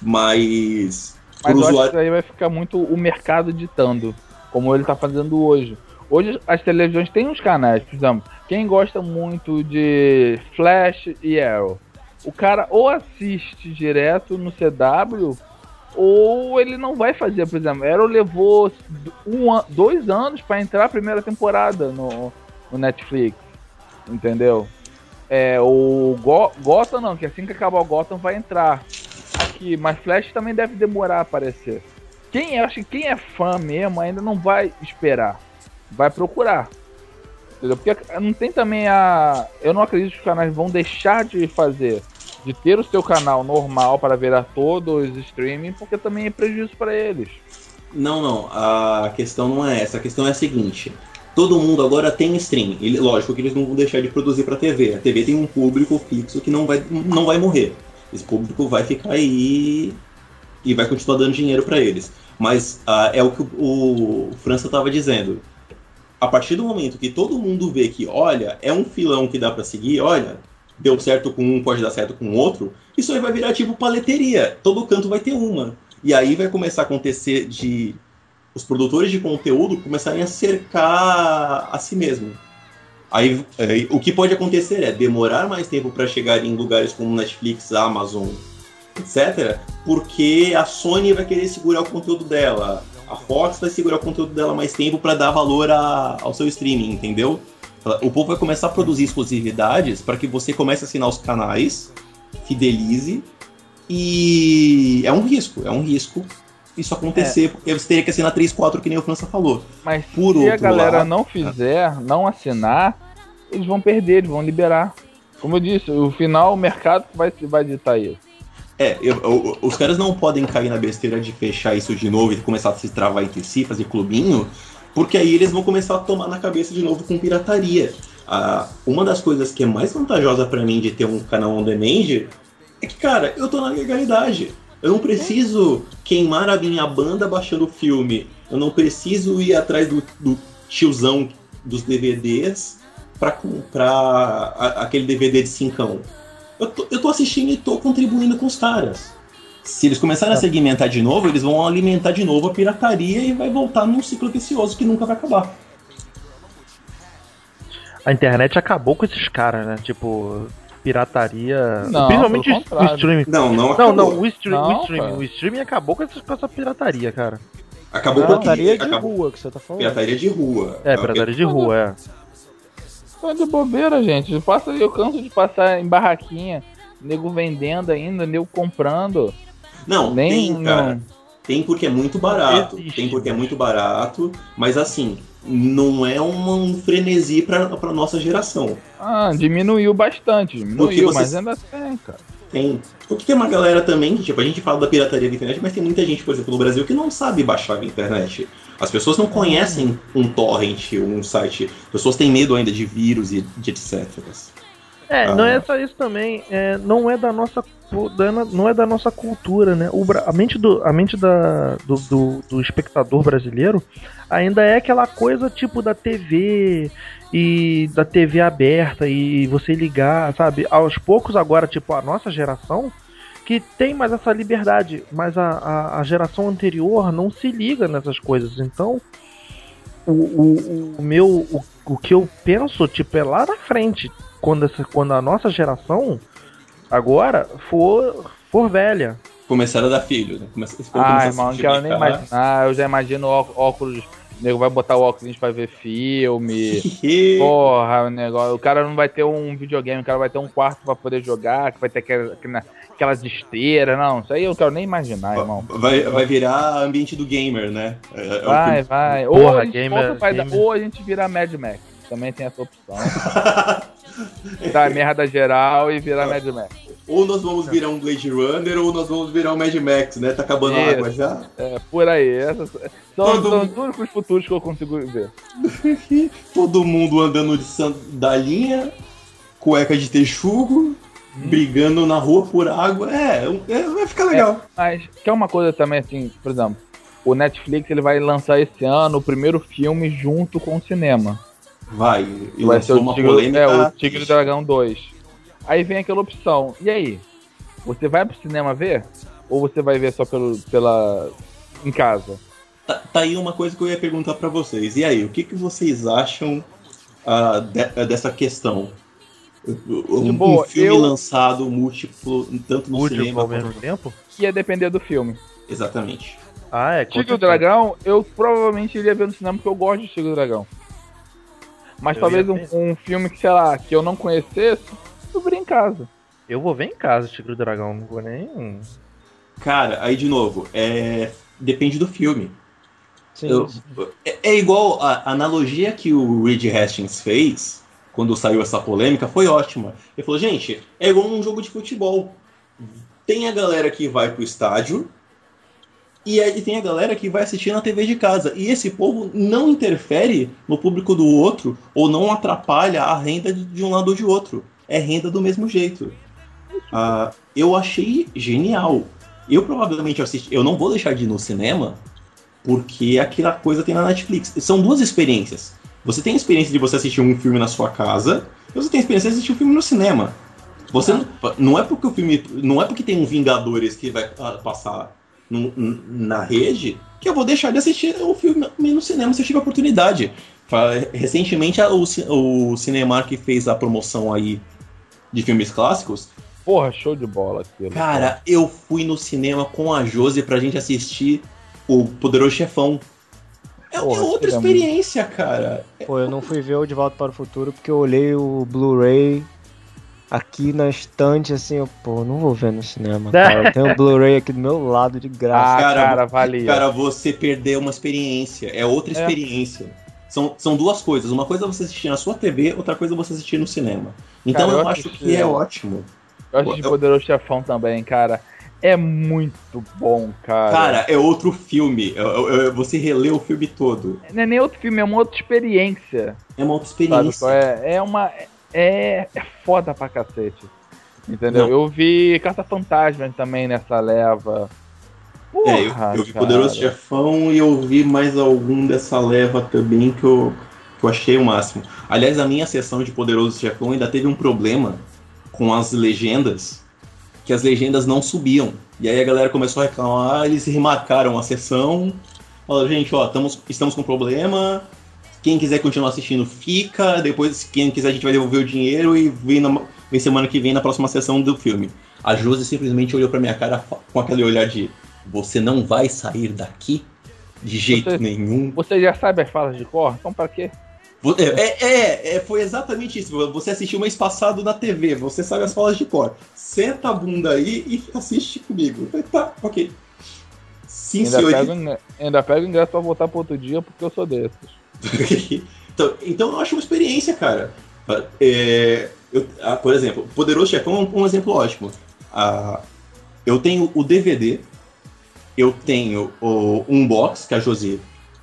Mas. Mas eu acho usuário- que aí vai ficar muito o mercado ditando, como ele tá fazendo hoje. Hoje as televisões têm uns canais, por exemplo, quem gosta muito de Flash e Arrow, o cara ou assiste direto no CW, ou ele não vai fazer, por exemplo, Arrow levou um, dois anos para entrar a primeira temporada no, no Netflix, entendeu? É, o Go Gotham não, que assim que acabar o Gotham vai entrar aqui, mas Flash também deve demorar a aparecer. Quem acha que quem é fã mesmo ainda não vai esperar, vai procurar. Entendeu? Porque não tem também a. Eu não acredito que os canais vão deixar de fazer, de ter o seu canal normal para virar todos os streaming, porque também é prejuízo para eles. Não, não. A questão não é essa. A questão é a seguinte. Todo mundo agora tem streaming. Ele- lógico que eles não vão deixar de produzir para TV. A TV tem um público fixo que não vai, não vai morrer. Esse público vai ficar aí e vai continuar dando dinheiro para eles. Mas ah, é o que o, o França estava dizendo. A partir do momento que todo mundo vê que, olha, é um filão que dá para seguir, olha, deu certo com um, pode dar certo com o outro, isso aí vai virar tipo paleteria. Todo canto vai ter uma. E aí vai começar a acontecer de os produtores de conteúdo começarem a cercar a si mesmo. Aí, aí, o que pode acontecer é demorar mais tempo para chegar em lugares como Netflix, Amazon, etc. Porque a Sony vai querer segurar o conteúdo dela, a Fox vai segurar o conteúdo dela mais tempo para dar valor a- ao seu streaming, entendeu? O povo vai começar a produzir exclusividades para que você comece a assinar os canais, fidelize e é um risco, é um risco isso acontecer, porque você teria que assinar 3, 4, que nem o França falou. Mas Por se a galera lado- não fizer, não assinar, eles vão perder, eles vão liberar. Como eu disse, o final o mercado vai, vai ditar isso. É, eu- eu- os caras não podem cair na besteira de fechar isso de novo e começar a se travar entre si, fazer clubinho, porque aí eles vão começar a tomar na cabeça de novo com pirataria. Ah, uma das coisas que é mais vantajosa pra mim de ter um canal on demand é que, cara, eu tô na legalidade. Eu não preciso queimar a minha banda baixando o filme. Eu não preciso ir atrás do, do tiozão dos DVDs pra comprar aquele DVD de cincão. Eu tô, eu tô assistindo e tô contribuindo com os caras. Se eles começarem a segmentar de novo, eles vão alimentar de novo a pirataria e vai voltar num ciclo vicioso que nunca vai acabar. A internet acabou com esses caras, né? Tipo, pirataria. Não, principalmente o streaming. Não, não Não, acabou. não, o, stream, Não, o streaming. O streaming acabou com essa, com essa pirataria, cara. Acabou Pirataria porque de acabou rua que você tá falando. pirataria de rua. É, pirataria de rua, é. Tá de bobeira, gente. Eu, passo, eu canso de passar em barraquinha, nego vendendo ainda, nego comprando. Não, Nem tem, cara. não. Tem porque é muito barato. Existe. Tem porque é muito barato. Mas assim, não é um, um frenesi pra nossa geração. Ah, diminuiu bastante, diminuiu, você- mas ainda tem, cara. Tem. Porque tem uma galera também tipo, a gente fala da pirataria da internet, mas tem muita gente, por exemplo, no Brasil que não sabe baixar a internet. As pessoas não conhecem um torrent, um site. As pessoas têm medo ainda de vírus e de etc. É, Ah. não é só isso também. É, não é da nossa não é da nossa cultura, né? O, a mente, do, a mente da, do, do, do espectador brasileiro ainda é aquela coisa tipo da TV e da TV aberta e você ligar, sabe? Aos poucos agora, tipo, a nossa geração que tem mais essa liberdade, mas a, a, a geração anterior não se liga nessas coisas. Então, o, o, o meu o, o que eu penso, tipo, é lá na frente, quando, essa, quando a nossa geração agora for, for velha. Começaram a dar filho, né? Começa- Ah, irmão, não quero nem imaginar. Eu já imagino óculos. O nego vai botar o óculos pra ver filme. Que- *laughs* Porra, o negócio. O cara não vai ter um videogame, o cara vai ter um quarto pra poder jogar, que vai ter aquela, aquela- aquelas esteiras. Não, isso aí eu quero nem imaginar, irmão. Vai, vai virar ambiente do gamer, né? É- é o Vai, que- vai. Porra, ou, a gente gamer- gamer. ou a gente vira Mad Max. Também tem essa opção. *laughs* Dá merda geral e virar Mad Max. Ou nós vamos virar um Blade Runner, ou nós vamos virar um Mad Max, né? Tá acabando a Isso. água já. É, por aí. Essas, são, Todo são os únicos futuros que eu consigo ver. *laughs* Todo mundo andando de sandalinha, cueca de texugo, brigando na rua por água. É, é, vai ficar legal. Mas quer uma coisa também, assim, por exemplo, o Netflix ele vai lançar esse ano o primeiro filme junto com o cinema. Vai. E vai ser o uma Tigre, polêmica. é, o Tigre e Dragão 2. Aí vem aquela opção. E aí? Você vai pro cinema ver? Ou você vai ver só pelo, pela. em casa? Tá, tá aí uma coisa que eu ia perguntar pra vocês. E aí, o que, que vocês acham ah, de- dessa questão? Um, um boa, filme eu- lançado múltiplo, tanto no Útil cinema ao quanto... mesmo tempo? Que ia depender do filme. Exatamente. Ah, é. Tigre e o certeza. Dragão, eu provavelmente iria ver no cinema porque eu gosto de Tigre e o Dragão. Mas Eu talvez um, um filme que, sei lá, que eu não conhecesse, eu veria em casa. Eu vou ver em casa Tigre e Dragão, não vou nem. Cara, aí de novo, é... depende do filme. Sim. Eu- é, é igual a analogia que o Reed Hastings fez quando saiu essa polêmica, foi ótima. Ele falou, gente, é igual um jogo de futebol. Tem a galera que vai pro estádio e aí tem a galera que vai assistir na TV de casa. E esse povo não interfere no público do outro ou não atrapalha a renda de- um lado ou de outro. É renda do mesmo jeito. Ah, eu achei genial. Eu provavelmente assisti. Eu não vou deixar de ir no cinema porque aquela coisa tem na Netflix. São duas experiências. Você tem a experiência de você assistir um filme na sua casa, e você tem a experiência de assistir um filme no cinema. Você não, não é porque o filme. Não é porque tem um Vingadores que vai ah, passar no- na rede que eu vou deixar de assistir o filme no cinema se eu tiver oportunidade. Recentemente o, o Cinemark fez a promoção aí de filmes clássicos. Porra, show de bola aquilo. Cara, eu fui no cinema com a Josi pra gente assistir o Poderoso Chefão. É, é Porra, outra aquilo é experiência, cara. Pô, eu não fui ver o De Volta para o Futuro porque eu olhei o Blu-ray aqui na estante, assim, eu, pô, não vou ver no cinema, cara. Eu tenho o Blu-ray aqui do meu lado de Ah, graça. Cara, cara, valia. Cara, você perdeu uma experiência. É outra É. experiência. São, são duas coisas. Uma coisa é você assistir na sua TV, outra coisa é você assistir no cinema. Então Cara, eu eu acho que é ótimo. eu acho de eu- Poderoso Chefão também, cara. É muito bom, cara. Cara, é outro filme. Você relê o filme todo. Não é nem outro filme, é uma outra experiência. É uma outra Sabe? experiência. qual É, é uma. É, é foda pra cacete. Entendeu? Não. Eu vi Carta Fantasma também nessa leva. Porra, É, eu, eu vi cara. Poderoso Chefão e eu vi mais algum dessa leva também que eu, que eu achei o máximo. Aliás, a minha sessão de Poderoso Chefão ainda teve um problema com as legendas, que as legendas não subiam. E aí a galera começou a reclamar, eles remarcaram a sessão. Falaram, gente, ó, tamo, estamos com problema. Quem quiser continuar assistindo, fica. Depois, quem quiser, a gente vai devolver o dinheiro e vem, na, vem semana que vem na próxima sessão do filme. A Josi simplesmente olhou pra minha cara com aquele olhar de você não vai sair daqui de jeito Você- nenhum. Você já sabe as falas de cor? Então pra quê? É, é, é, é, foi exatamente isso. Você assistiu mês passado na TV, você sabe as falas de cor. Senta a bunda aí e assiste comigo. Falei, Tá, ok. Sim, Ainda senhor. pego, ainda pego ingresso pra voltar pro outro dia porque eu sou desses. *laughs* então, então eu acho uma experiência, cara. É, eu- ah, por exemplo, Poderoso Chefão é um, um exemplo ótimo. Ah, eu tenho o DVD, eu tenho o um box que a Josi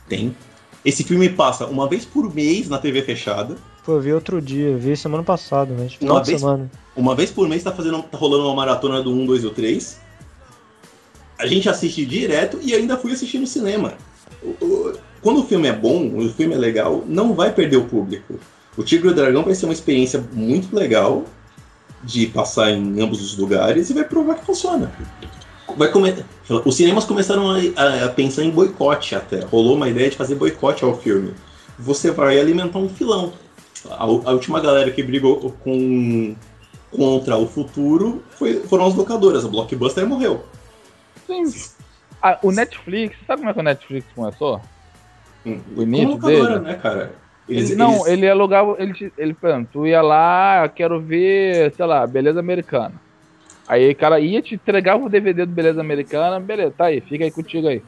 tem. Esse filme passa uma vez por mês na TV fechada. Pô, eu vi outro dia, vi semana passada, mas final Uma vez- semana. Uma vez por mês tá, fazendo, tá rolando uma maratona do 1, 2 ou 3. A gente assiste direto e ainda fui assistir no cinema. Quando o filme é bom, o filme é legal, não vai perder o público. O Tigre e o Dragão vai ser uma experiência muito legal de passar em ambos os lugares e vai provar que funciona. Vai come... Os cinemas começaram a, a- pensar em boicote até. Rolou uma ideia de fazer boicote ao filme. Você vai alimentar um filão. A, a última galera que brigou com contra o futuro foi- foram as locadoras. A Blockbuster morreu. Sim. Ah, o Netflix, sabe como é que o Netflix começou? O início Como locadora, dele? né, cara? Ele- não, eles- ele alugava. Ele, ele, por exemplo, tu ia lá, quero ver, sei lá, Beleza Americana. Aí o cara ia, te entregava o DVD do Beleza Americana, beleza, tá aí, fica aí contigo aí.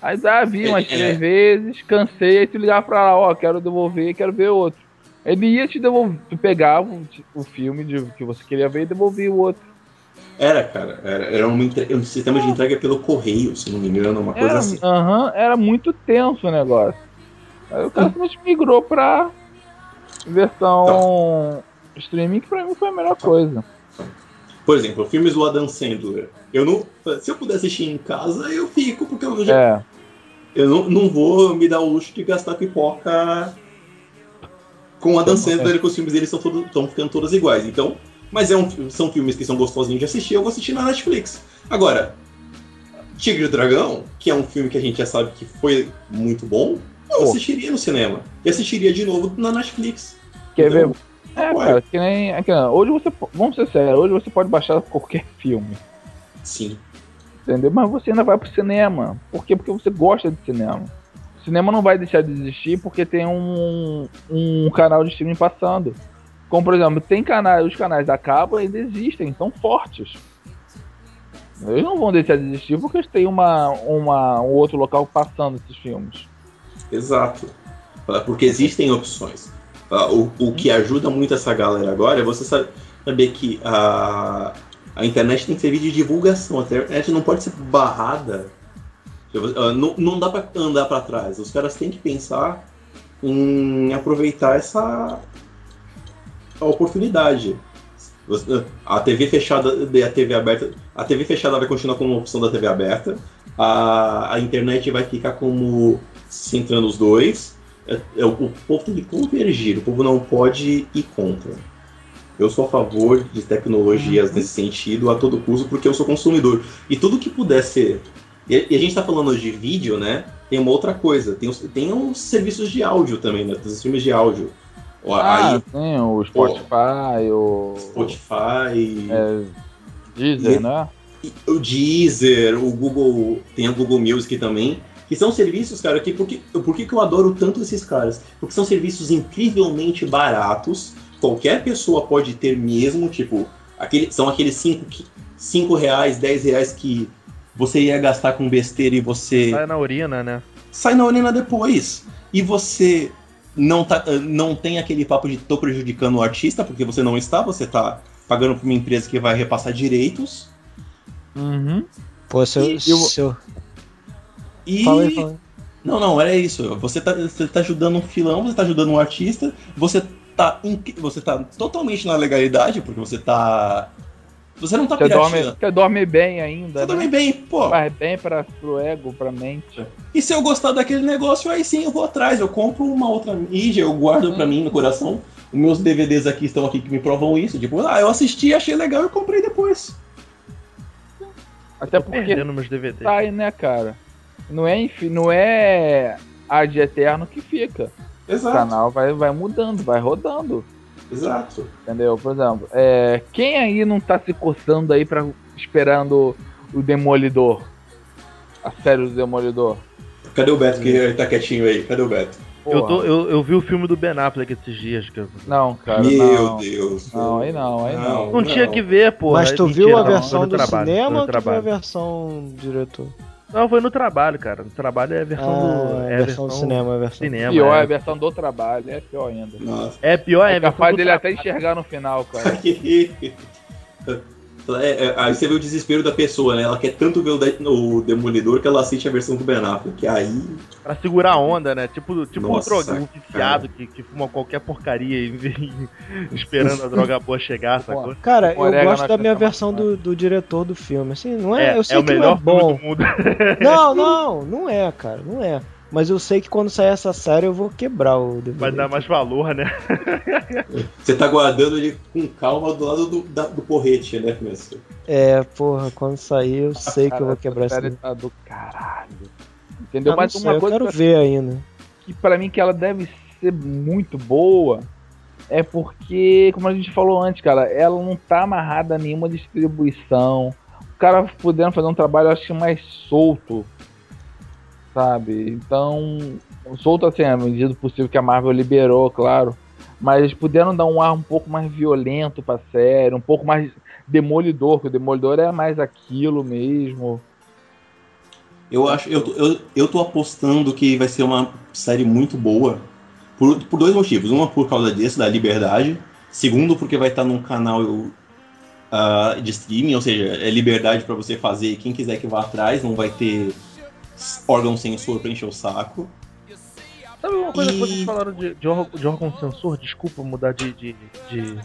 Aí dá, vi umas É. três vezes, cansei, aí tu ligava pra lá, ó, quero devolver, quero ver outro. Ele ia te devolver, tu pegava o, o filme de, que você queria ver e devolvia o outro. Era, cara. Era, era uma entre- um sistema de entrega pelo correio, se não me engano, uma coisa Era, assim. aham, era muito tenso o negócio. Aí o cara simplesmente migrou pra versão streaming, que pra mim foi a melhor coisa. Por exemplo, filmes do Adam Sandler. Eu não, se eu puder assistir em casa, eu fico, porque eu, já, É. eu não, não vou me dar o luxo de gastar pipoca com o Adam Sandler, que os filmes dele estão ficando todos iguais. Então, mas é um- são filmes que são gostosinhos de assistir, eu vou assistir na Netflix. Agora, Tigre e Dragão, que é um filme que a gente já sabe que foi muito bom, eu assistiria no cinema. E assistiria de novo na Netflix. Quer Então, ver? É, ué, cara, que nem. é que, hoje você. Vamos ser sérios, hoje você pode baixar qualquer filme. Sim. Entendeu? Mas você ainda vai pro cinema. Por quê? Porque você gosta de cinema. O cinema não vai deixar de existir porque tem um, um canal de streaming passando. Como, por exemplo, tem canais, os canais da cabo ainda existem, são fortes. Eles não vão deixar de existir porque eles têm uma, uma, um outro local passando esses filmes. Exato. Porque existem opções. O, o que ajuda muito essa galera agora é você sa- saber que a, a internet tem que servir de divulgação. A internet não pode ser barrada. Ah, Não, não dá pra andar pra trás. Os caras têm que pensar em aproveitar essa a oportunidade. A TV fechada e a TV aberta. A TV fechada vai continuar como uma opção da TV aberta. A, a internet vai ficar como centrando os dois. É- é, o, povo tem que convergir, o povo não pode ir contra. Eu sou a favor de Uhum. tecnologias nesse sentido a todo custo, porque eu sou consumidor. E tudo que puder ser E, a gente tá falando de vídeo, né? Tem uma outra coisa. Tem, os, tem uns serviços de áudio também, né? Tem os filmes de áudio. Ah, Aí, tem o Spotify, o. Spotify, É, Deezer, E- né? o Deezer, o Google. Tem o Google Music também. Que são serviços, cara, que por que, por que que eu adoro tanto esses caras? Porque são serviços incrivelmente baratos. Qualquer pessoa pode ter mesmo, tipo, aquele, são aqueles 5 cinco reais, 10 reais que você ia gastar com besteira e você Sai na urina, né? sai na urina depois. E você não, tá, eh, não tem aquele papo de tô prejudicando o artista, porque você não está, você tá pagando pra uma empresa que vai repassar direitos. Uhum. Pô, se eu. E se eu- eu- E. Fala aí, fala aí. Não, não, era isso. Você tá, você tá ajudando um filão, você tá ajudando um artista, você tá, inc- você tá totalmente na legalidade, porque você tá. Você não tá Você dorme, pirateando. você dorme bem ainda, Você dorme né? bem, pô. Faz bem pra, pro ego, pra mente. E se eu gostar daquele negócio, aí sim eu vou atrás. Eu compro uma outra mídia, eu guardo pra mim no coração. Os meus DVDs aqui estão aqui que me provam isso. Tipo, ah, eu assisti, achei legal, eu comprei depois. Até porque Perdendo meus DVDs. sai, né, cara? Não é, não é ad eterno que fica. O Exato. canal vai, vai mudando, vai rodando. Exato. Entendeu? Por exemplo, é, quem aí não tá se coçando aí pra, esperando o Demolidor? A série do Demolidor? Cadê o Beto que tá quietinho aí? Cadê o Beto? Eu, tô, eu, eu vi o filme do Ben Affleck esses dias. Que eu... Não, cara, Meu não. Deus. Não, aí não, aí não. Não, tinha que ver, pô. Mas tu mentira, viu a não, versão no do trabalho, cinema ou tu viu a versão diretor? Não, foi no trabalho, cara. No trabalho é a versão do. Ah, É a a versão do cinema, a versão. cinema, Pior é é. a versão do trabalho, é pior ainda. Nossa. É pior, é, É versão capaz do dele trabalho. até enxergar no final, cara. *laughs* *laughs* É, é, aí você vê o desespero da pessoa, né? Ela quer tanto ver o, de- o Demolidor que ela assiste a versão do Ben Affleck. Aí. Pra segurar a onda, né? Tipo, tipo um Nossa, um viciado que, que fuma qualquer porcaria e vem *laughs* esperando a droga boa chegar, sacou? Cara, eu gosto da minha acrescenta versão do, do diretor do filme. Assim, não é. É, eu sei é o que melhor não é filme bom. do mundo. *laughs* Não, não, não é, cara, não é. Mas eu sei que quando sair essa série eu vou quebrar o DVD. Vai dar mais valor, né? *laughs* Você tá guardando ele com calma do lado do, da- do porrete, né, mestre? É, porra, quando sair eu sei que eu vou quebrar essa série tá do caralho. Entendeu? Ah, Mas uma eu coisa quero que, ver ainda. que pra mim que ela deve ser muito boa é porque, como a gente falou antes, cara, ela não tá amarrada a nenhuma distribuição. O cara podendo fazer um trabalho, eu acho, mais solto. Sabe? Então, solto assim, à medida do possível que a Marvel liberou, claro. Mas eles puderam dar um ar um pouco mais violento pra série, um pouco mais demolidor, porque o demolidor é mais aquilo mesmo. Eu acho. Eu, eu, eu tô apostando que vai ser uma série muito boa. Por, por dois motivos. Uma por causa disso, da liberdade. Segundo, porque vai estar num canal ah, de streaming, ou seja, é liberdade pra você fazer quem quiser que vá atrás, não vai ter órgão censor pra encher o saco. Sabe uma coisa que E- vocês falaram de, de, órgão, de órgão sensor? Desculpa mudar de. de, de,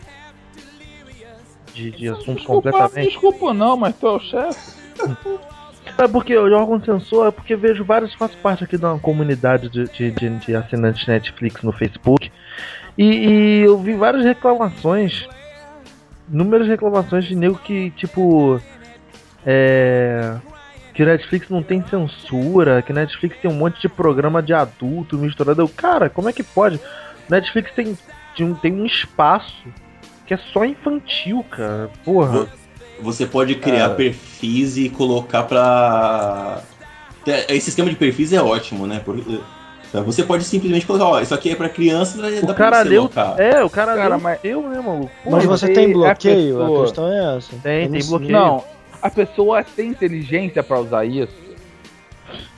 de, de assunto Desculpa, completamente. desculpa não, mas tu é o chefe. *laughs* É porque o órgão sensor é porque vejo vários, faço parte aqui de uma comunidade de, de, de, de assinantes Netflix no Facebook. E, e eu vi várias reclamações, inúmeras reclamações de nego que, tipo. É. Que Netflix não tem censura, que Netflix tem um monte de programa de adulto misturado. Eu, cara, como é que pode? Netflix tem, tem, um, tem um espaço que é só infantil, cara. Porra. Você pode criar Cara. perfis e colocar pra. É, Esse sistema de perfis é ótimo, né? Porque, tá, você pode simplesmente colocar, ó, isso aqui é pra criança, dá O pra cara você leu. locar. É, o cara, Cara, leu mas- teu, né, maluco? Mas você tem a bloqueio? A, pessoa- questão é essa. Tem, Eu tem bloqueio. Não, a pessoa tem inteligência pra usar isso.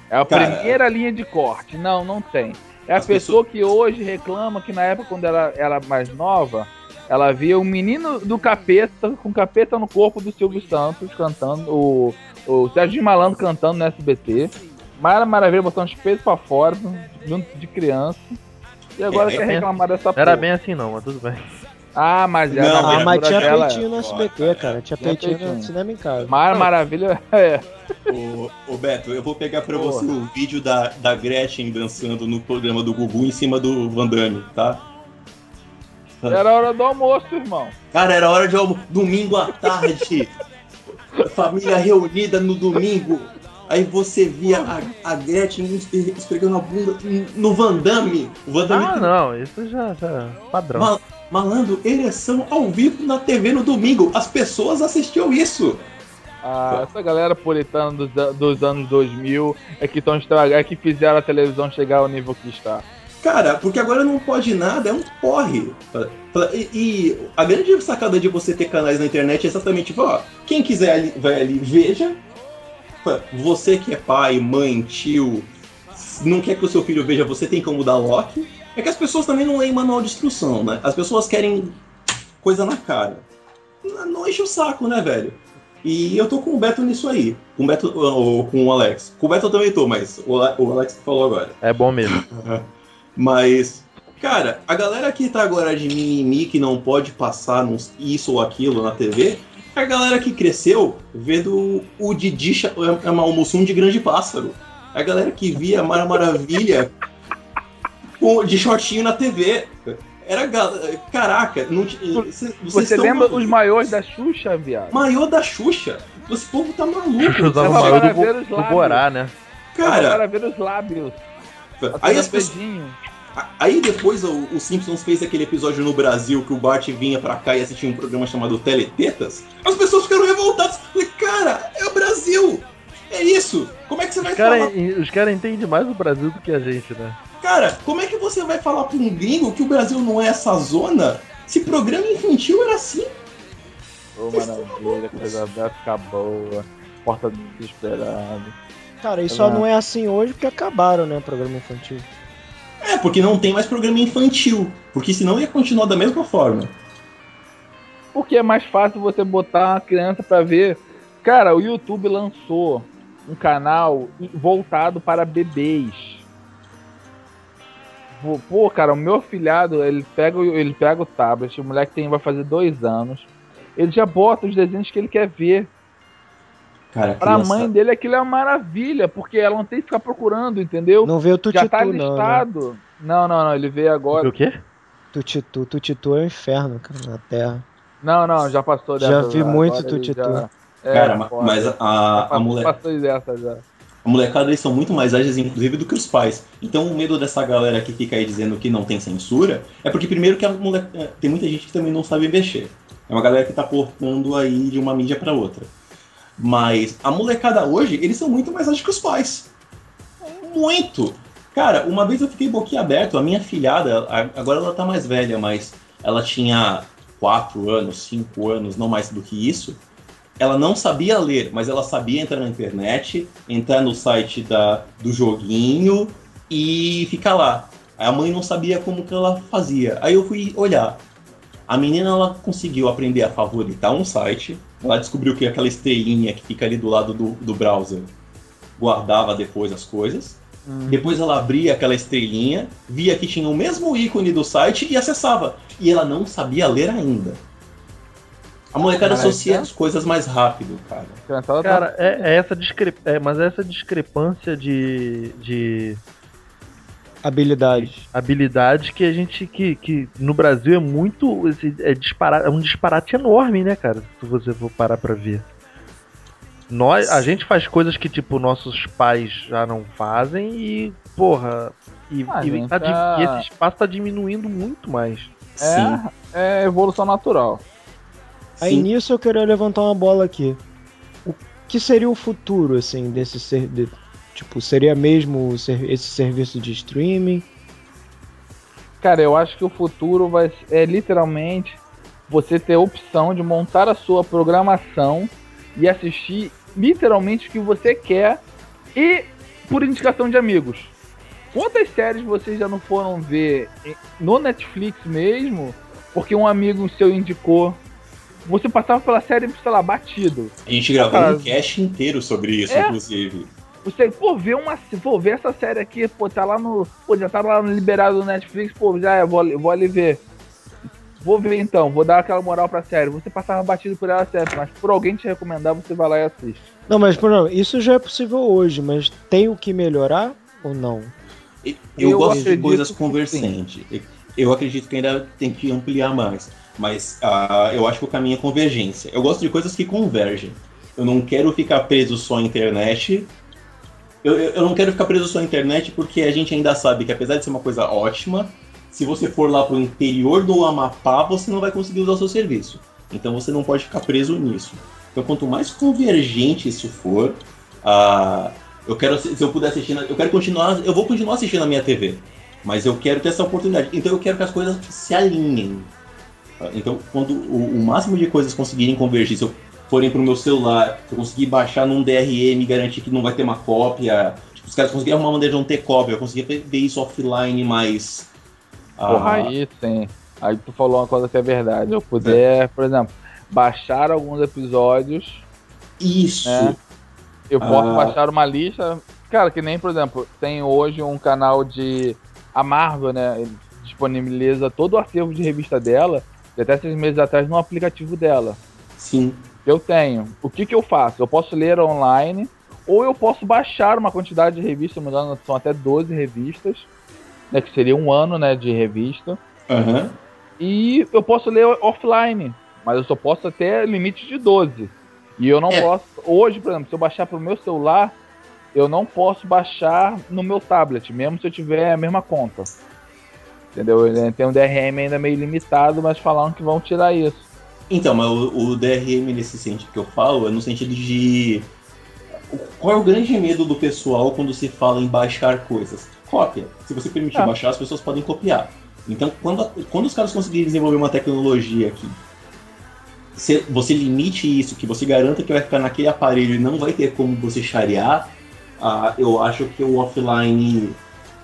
É a Cara, primeira linha de corte. Não, não tem. É a pessoa que hoje reclama que na época, quando ela era mais nova, ela via o menino do capeta, com capeta no corpo do Silvio Santos cantando, o, o Sérgio Malandro cantando no SBT. Mara Maravilha botando os peitos pra fora, junto de criança. E agora É, quer é, reclamar dessa era porra. bem assim não, mas tudo bem. Ah, mas é Não, Ah, mas tinha dela- peitinho no SBT, cara. Tinha Tinha peitinho peitinho. no cinema em casa. Mara Maravilha *laughs* é. Ô, ô, Beto, eu vou pegar pra Porra. você o vídeo da, da Gretchen dançando no programa do Gugu em cima do Van Damme, tá? Era hora do almoço, irmão. Cara, era hora de almo... domingo à tarde. *laughs* Família reunida no domingo. Aí você via a, a Gretchen es- esfregando a bunda no Van Damme. O Van Damme Ah, não, isso já, já padrão. Ma- malandro, ereção ao vivo na TV no domingo. As pessoas assistiam isso. Ah, essa galera puritana dos, dos anos 2000 é que estão é que fizeram a televisão chegar ao nível que está. Cara, porque agora não pode nada, é um porre. E, e a grande sacada de você ter canais na internet é exatamente, ó, quem quiser ali, vai ali, veja. Você que é pai, mãe, tio, não quer que o seu filho veja, você tem como dar lock. É que as pessoas também não leem manual de instrução, né? As pessoas querem coisa na cara. Não, enche o saco, né, velho? E eu tô com o Beto nisso aí. Com o Beto, ou com o Alex. Com o Beto eu também tô, mas o Ale- o Alex falou agora. É bom mesmo. *laughs* Mas, cara, a galera que tá agora de mimimi que não pode passar isso ou aquilo na TV, é a galera que cresceu vendo o Didi Cha- é uma Mussum de Grande Pássaro. É a galera que via Mara Maravilha com- de shortinho na TV. Era. Caraca, não, cê- Você estão lembra os maiores da Xuxa, viado? Maiô da Xuxa? Esse povo tá maluco. o Ela maior do, do. Borá, né? Cara, Para ver os lábios. aí as pessoas. Aí depois o, o Simpsons fez aquele episódio no Brasil que o Bart vinha pra cá e assistia um programa chamado Teletetas. As pessoas ficaram revoltadas. Falei, cara, é o Brasil! É isso! Como é que você vai Os caras falar? os cara entendem mais o Brasil do que a gente, né? Cara, como é que você vai falar pra um gringo que o Brasil não é essa zona? Se programa infantil era assim? Ô, maravilha, coisa vai ficar boa. Porta do desesperado. Cara, e só Exato. não é assim hoje porque acabaram, né, o programa infantil. É, porque não tem mais programa infantil. Porque senão ia continuar da mesma forma. Porque é mais fácil você botar uma criança pra ver. Cara, o YouTube lançou um canal voltado para bebês. Pô, cara, o meu filhado, ele pega, o- ele pega o tablet, o moleque tem, vai fazer dois anos. Ele já bota os desenhos que ele quer ver. Cara, Pra criança- mãe dele aquilo é uma maravilha, porque ela não tem que ficar procurando, entendeu? Não veio o já Tutitu, tá não, né? listado. Não, não, não, ele veio agora. O quê? Tutitu, Tutitu é o inferno, cara, na Terra. Não, não, já passou Já dessa. vi muito agora ele Tutitu. já- É, Cara, foda. mas a, a, a já. A molecada eles são muito mais ágeis, inclusive, do que os pais. Então o medo dessa galera que fica aí dizendo que não tem censura é porque, primeiro, que a mole... eh, tem muita gente que também não sabe mexer. É uma galera que tá portando aí de uma mídia para outra. Mas a molecada hoje, eles são muito mais ágeis que os pais. Muito! Cara, uma vez eu fiquei boquiaberto, a minha filhada, agora ela tá mais velha, mas ela tinha 4 anos, 5 anos, não mais do que isso ela não sabia ler, mas ela sabia entrar na internet, entrar no site da, do joguinho e ficar lá. Aí a mãe não sabia como que ela fazia. Aí eu fui olhar. A menina ela conseguiu aprender a favoritar um site. Ela descobriu que aquela estrelinha que fica ali do lado do, do browser guardava depois as coisas. Depois ela abria aquela estrelinha, via que tinha o mesmo ícone do site e acessava. E ela não sabia ler ainda. A molecada Caraca. associa as coisas mais rápido, cara. Cara, é, é essa discre... é, mas essa discrepância de, de Habilidades. habilidades que a gente que, que no Brasil é muito esse- é, dispara, é um disparate enorme, né, cara? Se você for parar pra ver. Nós, a gente faz coisas que tipo nossos pais já não fazem e porra e, Ah, e gente, tá tá- e esse espaço tá diminuindo muito mais. Sim. É, é evolução natural. Aí sim. nisso eu queria levantar uma bola aqui. O que seria o futuro, assim, desse ser... de- tipo, seria mesmo esse serviço de streaming? Cara, eu acho que o futuro vai é literalmente você ter a opção de montar a sua programação e assistir literalmente o que você quer e por indicação de amigos. Quantas séries vocês já não foram ver em- no Netflix mesmo, porque um amigo seu indicou? Você passava pela série, sei lá, batido. A gente gravou Cara, um cast inteiro sobre isso, é? inclusive. Você, pô, vê uma. Pô, vê essa série aqui, pô, tá lá no. Pô, já tá lá no liberado do Netflix, pô, já é, vou, ali- vou ali ver. Vou ver então, vou dar aquela moral pra série. Você passava batido por ela certo, mas por alguém te recomendar, você vai lá e assiste. Não, mas Bruno, isso já é possível hoje, mas tem o que melhorar ou não? Eu, Eu gosto de coisas que convergentes. Eu acredito que ainda tem que ampliar mais. Mas ah, eu acho que o caminho é convergência. Eu gosto de coisas que convergem. Eu não quero ficar preso só à internet eu, eu eu não quero ficar preso só à internet porque a gente ainda sabe que apesar de ser uma coisa ótima, se você for lá pro interior do Amapá, você não vai conseguir usar o seu serviço. Então você não pode ficar preso nisso. Então quanto mais convergente isso for, ah, eu quero se eu puder assistir, eu quero continuar, eu vou continuar assistindo na minha TV, mas eu quero ter essa oportunidade. Então eu quero que as coisas se alinhem. Ah, Então quando o, o máximo de coisas conseguirem convergir, se eu forem pro meu celular, se eu conseguir baixar num DRM, garantir que não vai ter uma cópia, tipo, os caras conseguirem arrumar uma maneira de não ter cópia, eu conseguir ver isso offline, mas ah, Porra, aí sim. Aí tu falou uma coisa que é verdade. Eu puder, por exemplo, baixar alguns episódios, isso. né? Eu posso Ah. baixar uma lista. Cara, que nem, por exemplo, tem hoje um canal de. A Marvel, né? Disponibiliza todo o acervo de revista dela, de até seis meses atrás, no aplicativo dela. Sim. Eu tenho. O que, que eu faço? Eu posso ler online, ou eu posso baixar uma quantidade de revistas, me engano, são até 12 revistas, né? Que seria um ano né, de revista. Aham. E eu posso ler offline, mas eu só posso até limite de 12. E eu não É. posso. Hoje, por exemplo, se eu baixar pro meu celular, eu não posso baixar no meu tablet, mesmo se eu tiver a mesma conta. Entendeu? Ele Tem um DRM ainda meio limitado, mas falaram que vão tirar isso. Então, mas o, o DRM nesse sentido que eu falo é no sentido de. Qual é o grande medo do pessoal quando se fala em baixar coisas? Cópia. Se você permitir Ah. baixar, as pessoas podem copiar. Então, quando, quando os caras conseguirem desenvolver uma tecnologia que se- você limite isso, que você garanta que vai ficar naquele aparelho e não vai ter como você charear, ah, eu acho que o offline,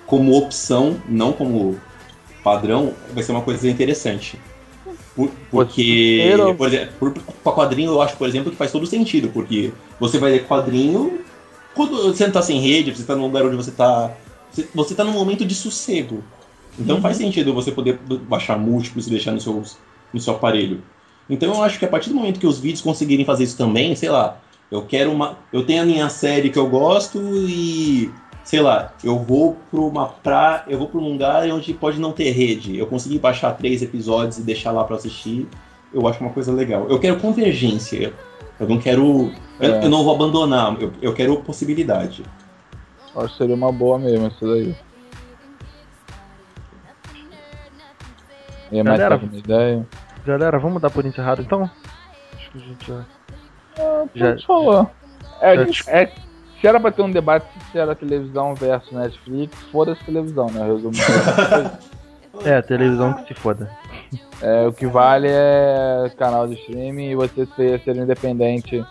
como opção, não como padrão, vai ser uma coisa interessante. Por- porque, por exemplo, por, com a quadrinho eu acho, por exemplo, que faz todo sentido, porque você vai ler quadrinho quando você não tá sem rede, você tá num lugar onde você tá. Você, você tá num momento de sossego. Então faz sentido você poder baixar múltiplos e deixar no seu, no seu aparelho. Então eu acho que a partir do momento que os vídeos conseguirem fazer isso também, sei lá, eu quero uma. Eu tenho a minha série que eu gosto e. Sei lá, eu vou pra uma pra. Eu vou pra um lugar onde pode não ter rede. Eu consegui baixar três episódios e deixar lá pra assistir. Eu acho uma coisa legal. Eu quero convergência. Eu não quero. Eu, É. eu não vou abandonar, eu, eu quero possibilidade. Acho que seria uma boa mesmo isso daí. E aí, mais Galera- alguma ideia? Galera, vamos dar por encerrado então? Acho que a gente já. Já- Já falou. É, já- gente- é, se era pra ter um debate se era televisão versus Netflix, foda-se televisão, né? Resumo. *laughs* É, televisão que se foda. é, o que vale é canal de streaming e você ser, ser independente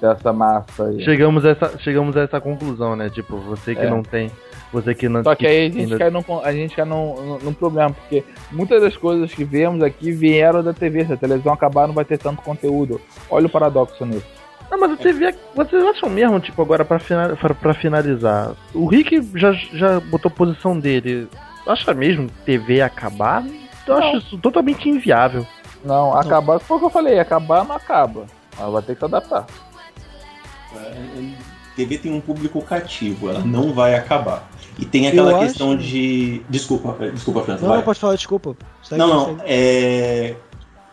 dessa massa aí. Chegamos a essa, chegamos a essa conclusão, né? Tipo, você que É. não tem. Você que não. Só que aí a gente ainda- cai, num, a gente cai num, num- num problema, porque muitas das coisas que vemos aqui vieram da TV. Se a televisão acabar, não vai ter tanto conteúdo. Olha o paradoxo nisso. Não, mas você vê. Vocês acham mesmo, tipo, agora pra, fina- pra, finalizar. O Rick já, já botou a posição dele. Acha mesmo TV acabar? Eu acho isso totalmente inviável. Não, acabar, foi o que eu falei, acabar não acaba. Mas vai ter que se adaptar. TV tem um público cativo, ela não vai acabar. E tem aquela Eu questão acho- de. Desculpa, desculpa, França. Não, vai. não, pode falar, desculpa. Segue, Não, não, segue. é.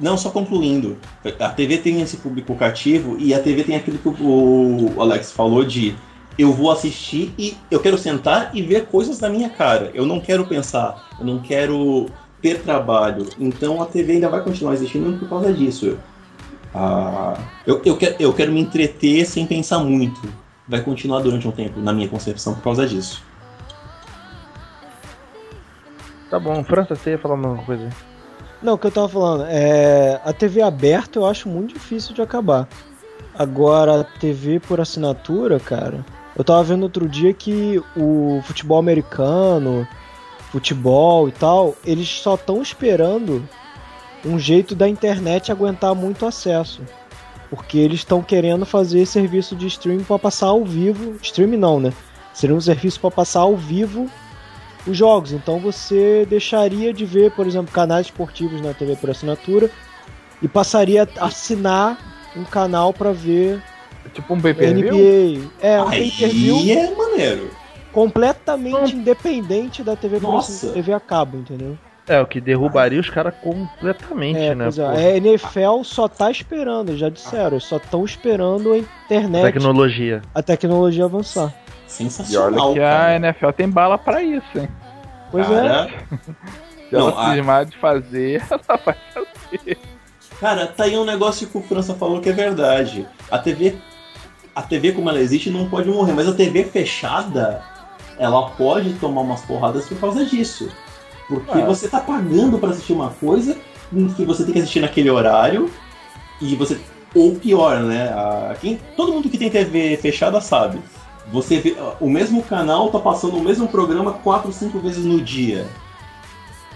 Não, só concluindo. A TV tem esse público cativo e a TV tem aquilo que o Alex falou de eu vou assistir e eu quero sentar e ver coisas na minha cara. Eu não quero pensar, eu não quero ter trabalho. Então a TV ainda vai continuar existindo por causa disso. Ah, eu, eu, quero, eu quero me entreter sem pensar muito. Vai continuar durante um tempo, na minha concepção, por causa disso. Tá bom, França, você ia falar uma coisa? Não, o que eu tava falando, é. A TV aberta eu acho muito difícil de acabar. Agora, a TV por assinatura, cara. Eu tava vendo outro dia que o futebol americano, futebol e tal, eles só estão esperando um jeito da internet aguentar muito acesso. Porque eles estão querendo fazer serviço de streaming para passar ao vivo. Streaming não, né? Seria um serviço para passar ao vivo os jogos. Então você deixaria de ver, por exemplo, canais esportivos na TV por assinatura e passaria a assinar um canal para ver Tipo um pay-per-view? NBA. É, um pay-per-view é maneiro. completamente independente da TV por assinatura, TV a cabo, entendeu? É, o que derrubaria os caras completamente, É, né? pois é, a NFL só tá esperando, já disseram, só estão esperando a internet, Tecnologia. a tecnologia avançar. E sensacional. olha que cara. a NFL tem bala pra isso, hein? Pois é. Cara, *laughs* Se Não, ela a- de fazer, *laughs* ela vai fazer. Cara, tá aí um negócio que o França falou que é verdade. A TV, a TV como ela existe não pode morrer, mas a TV fechada, ela pode tomar umas porradas por causa disso. Porque É. você tá pagando pra assistir uma coisa que você tem que assistir naquele horário e você ou pior, né? a- quem, todo mundo que tem TV fechada sabe. Você vê o mesmo canal tá passando o mesmo programa quatro, cinco vezes no dia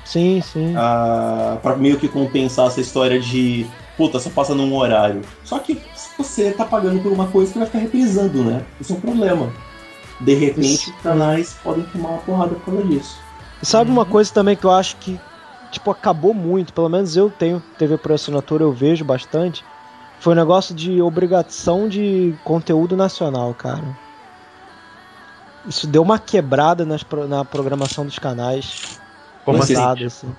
Sim, sim. ah, para meio que compensar essa história de puta, só passa num horário. Só que você tá pagando por uma coisa que vai ficar reprisando, né? Isso é um problema. De repente, Isso. os canais podem tomar uma porrada por causa disso. E sabe uma coisa também que eu acho que, tipo, acabou muito, pelo menos eu tenho TV por assinatura, eu vejo bastante, foi o negócio de obrigação de conteúdo nacional, cara. Isso deu uma quebrada nas na programação dos canais. Como assim? Assim.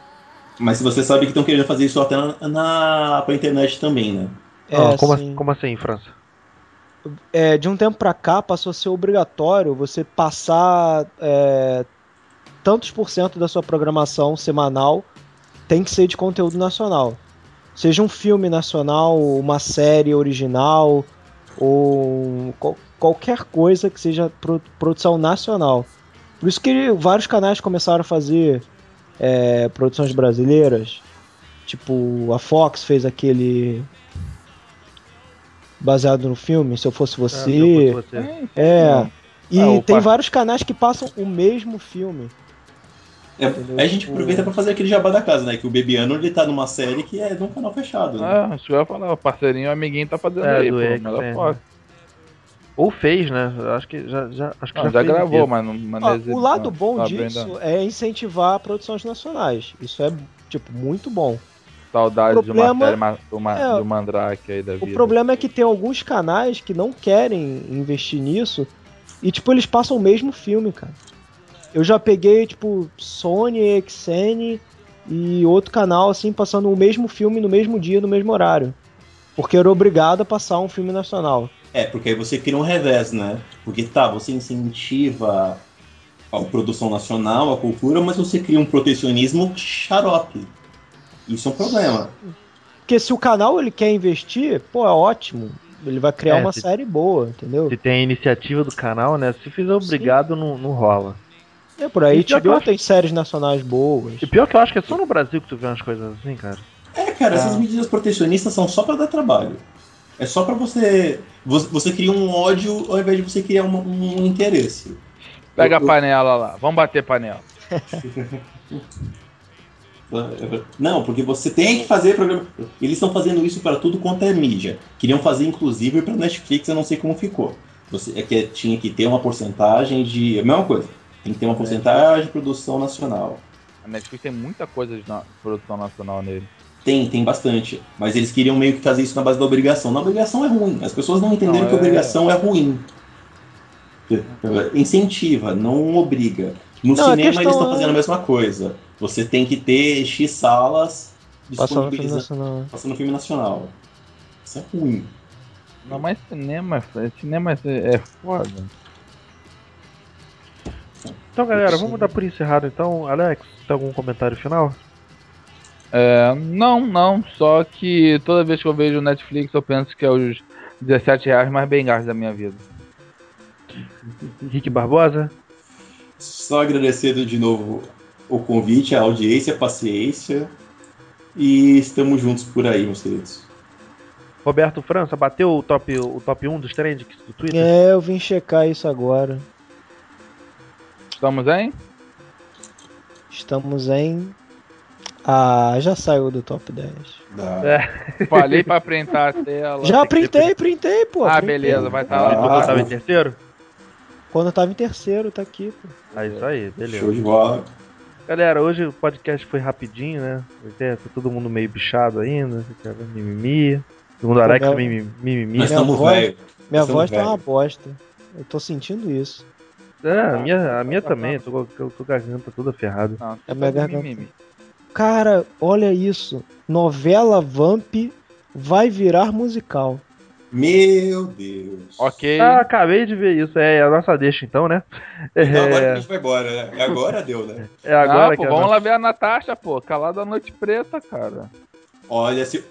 Mas você sabe que estão querendo fazer isso até na, na pra internet também, né? É, Ah, como, assim, como assim, França? é, de um tempo pra cá passou a ser obrigatório você passar é, tantos por cento da sua programação semanal tem que ser de conteúdo nacional. Seja um filme nacional, uma série original ou qual- qualquer coisa que seja pro- produção nacional. Por isso que vários canais começaram a fazer é, produções brasileiras. Tipo, a Fox fez aquele baseado no filme, Se Eu Fosse Ah, Você. fosse você. Sim. É. E Ah, tem vários canais que passam o mesmo filme. É, aí a gente Tipo- aproveita pra fazer aquele jabá da casa, né? Que o Bebiano ele tá numa série que é de um canal fechado. Né? Ah, isso que eu ia falar, o parceirinho, o amiguinho tá fazendo É, aí, do pô, X, melhor é. Ou fez, né? Acho que já, já, acho que Não, já, já fez gravou, isso. mas não mas Ó, o lado não, bom não ainda disso não. é incentivar produções nacionais. Isso é, tipo, muito bom. Saudade o de uma problema- série do, ma- é, do Mandrake aí da vida. O problema é que tem alguns canais que não querem investir nisso e, tipo, eles passam o mesmo filme, cara. Eu já peguei, tipo, Sony, XN e outro canal, assim, passando o mesmo filme no mesmo dia, no mesmo horário. Porque eu era obrigado a passar um filme nacional. É, porque aí você cria um revés, né? Porque tá, você incentiva a produção nacional, a cultura, mas você cria um protecionismo xarope. Isso é um problema. Porque se o canal ele quer investir, pô, é ótimo. Ele vai criar É, uma se- série boa, entendeu? Se tem a iniciativa do canal, né? Se fizer obrigado, não, não rola. É por aí, HBO acho- tem séries nacionais boas. E pior que eu acho que é só no Brasil que tu vê umas coisas assim, cara. É, cara, Ah. essas medidas protecionistas são só pra dar trabalho. É só pra você. Você, você cria um ódio ao invés de você criar uma- um interesse. Pega a Eu- panela lá, vamos bater panela. *laughs* Não, porque você tem que fazer programa. Eles estão fazendo isso para tudo quanto é mídia. Queriam fazer inclusive para Netflix, eu não sei como ficou. Você é que tinha que ter uma porcentagem de. A mesma coisa. Tem que ter uma porcentagem de produção nacional. A Netflix tem muita coisa de na- produção nacional nele. Tem, tem bastante. Mas eles queriam meio que fazer isso na base da obrigação. Na obrigação é ruim. As pessoas não entenderam Não, que é- obrigação é ruim. Incentiva, não obriga. No Não, cinema eles estão é- fazendo a mesma coisa. Você tem que ter X salas Passando filme nacional. passando filme nacional. Isso é ruim. Não, mas cinema, é- cinema é, é foda. Então, galera, vamos dar por encerrado então. Alex, tem algum comentário final? É, não, não, só que toda vez que eu vejo o Netflix eu penso que é os 17 reais mais bem gastos da minha vida. Rick Barbosa? Só agradecendo de novo o convite, a audiência, a paciência. E estamos juntos por aí, meus queridos. Roberto França, bateu o top, o top 1 dos trends do Twitter? É, eu vim checar isso agora. Estamos em? Estamos em. Ah, já saiu do top 10. Da- É. Falei pra printar a tela. Já printei, printei, pô. Ah, printei. beleza, vai estar Ah, Tu lá. tava em terceiro? Quando eu tava em terceiro, tá aqui, pô. É isso aí, beleza. Show de bola. Galera, hoje o podcast foi rapidinho, né? Tá todo mundo meio bichado ainda, mimimi. Segundo o Alex, Legal. mimimi. Nós minha estamos voz- velhos. Minha um voz tá velho. uma bosta. Eu tô sentindo isso. É, a minha, a minha também, eu tô, com- a garganta toda ferrada. Não, É minha tá garganta. mimimi. Cara, olha isso. Novela Vamp vai virar musical. Meu Deus. Ok. Ah, acabei de ver isso. É, a nossa deixa então, né? Então agora que a É, gente vai embora, né? É Agora deu, né? é agora ah, que pô, a vamos nossa- lá ver a Natasha, pô. Calada da Noite Preta, cara. Olha, se,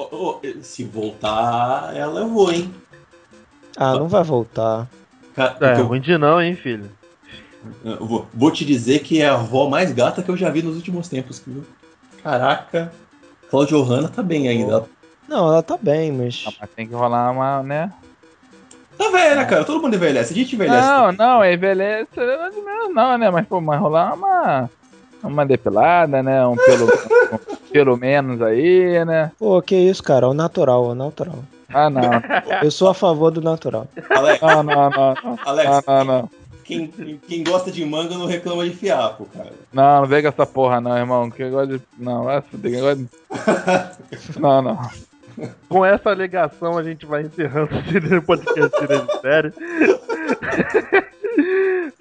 se voltar, ela eu vou, hein? Ah, não vai voltar. Ca- É, ruim de não, hein, filho. vou, vou te dizer que é a avó mais gata que eu já vi nos últimos tempos. Viu? Caraca. Cláudia Hanna tá bem ainda. Não, ela tá bem, mas. Ah, Mas tem que rolar uma, né? Tá velha, né, cara? Todo mundo envelhece. A gente envelhece. Não, não, é envelhece não é de menos não, né? Mas, pô, mas rolar uma. Uma depilada, né? Um pelo, um pelo menos aí, né? Pô, que isso, cara? É o natural, é o natural. Ah, não. Eu sou a favor do natural. Alex, Não, não, não. Não, Alex não, não. Não, Quem, quem gosta de manga não reclama de fiapo, cara. não, não vem com essa porra, não, irmão. Que negócio de. Não, vai fuder, negócio de. *laughs* Não, não. Com essa alegação, a gente vai encerrando o Podcast de Série. *laughs*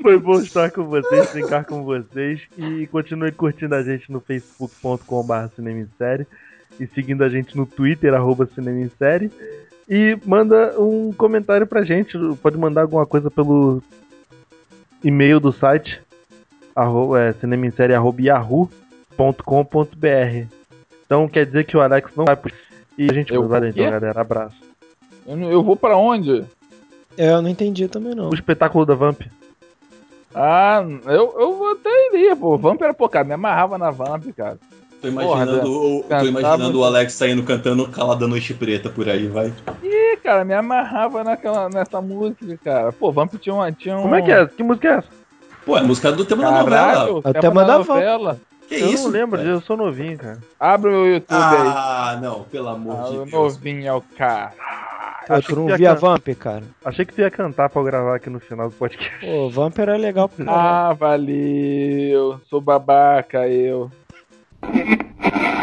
Foi bom estar com vocês, brincar com vocês. E continue curtindo a gente no facebook.com.br Cinema em Série. E seguindo a gente no Twitter, arroba Cinema em Série. E manda um comentário pra gente. Pode mandar alguma coisa pelo e-mail do site. Arroba, é, cinema em série, arroba yahoo.com.br. Então quer dizer que o Alex não vai pro e a gente Eu vai vou então, galera. Abraço. Eu, não- eu vou pra onde? É, eu não entendi também, não. O espetáculo da Vamp. Ah, eu, eu até iria, pô. Vamp era, pô, cara, me amarrava na Vamp, cara. Tô imaginando, Porra, o, tô cantava imaginando o Alex saindo cantando Calada Noite Preta por aí, vai. Ih, cara, me amarrava naquela, nessa música, cara. Pô, Vamp tinha, uma, tinha um. Como é que é? Que música é essa? Pô, é a música do tema da novela. Caralho, É o tema da novela. Que eu isso? não lembro cara? eu sou novinho, cara. Abre o YouTube aí. Ah, não, pelo amor Ah, de Deus. novinho é o cara. Pô, achei tu não via can- Vamp, cara? Achei que tu ia cantar pra eu gravar aqui no final do podcast. Pô, Vamp era legal pra caralho. Ah, valeu. Sou babaca, eu. Thank you.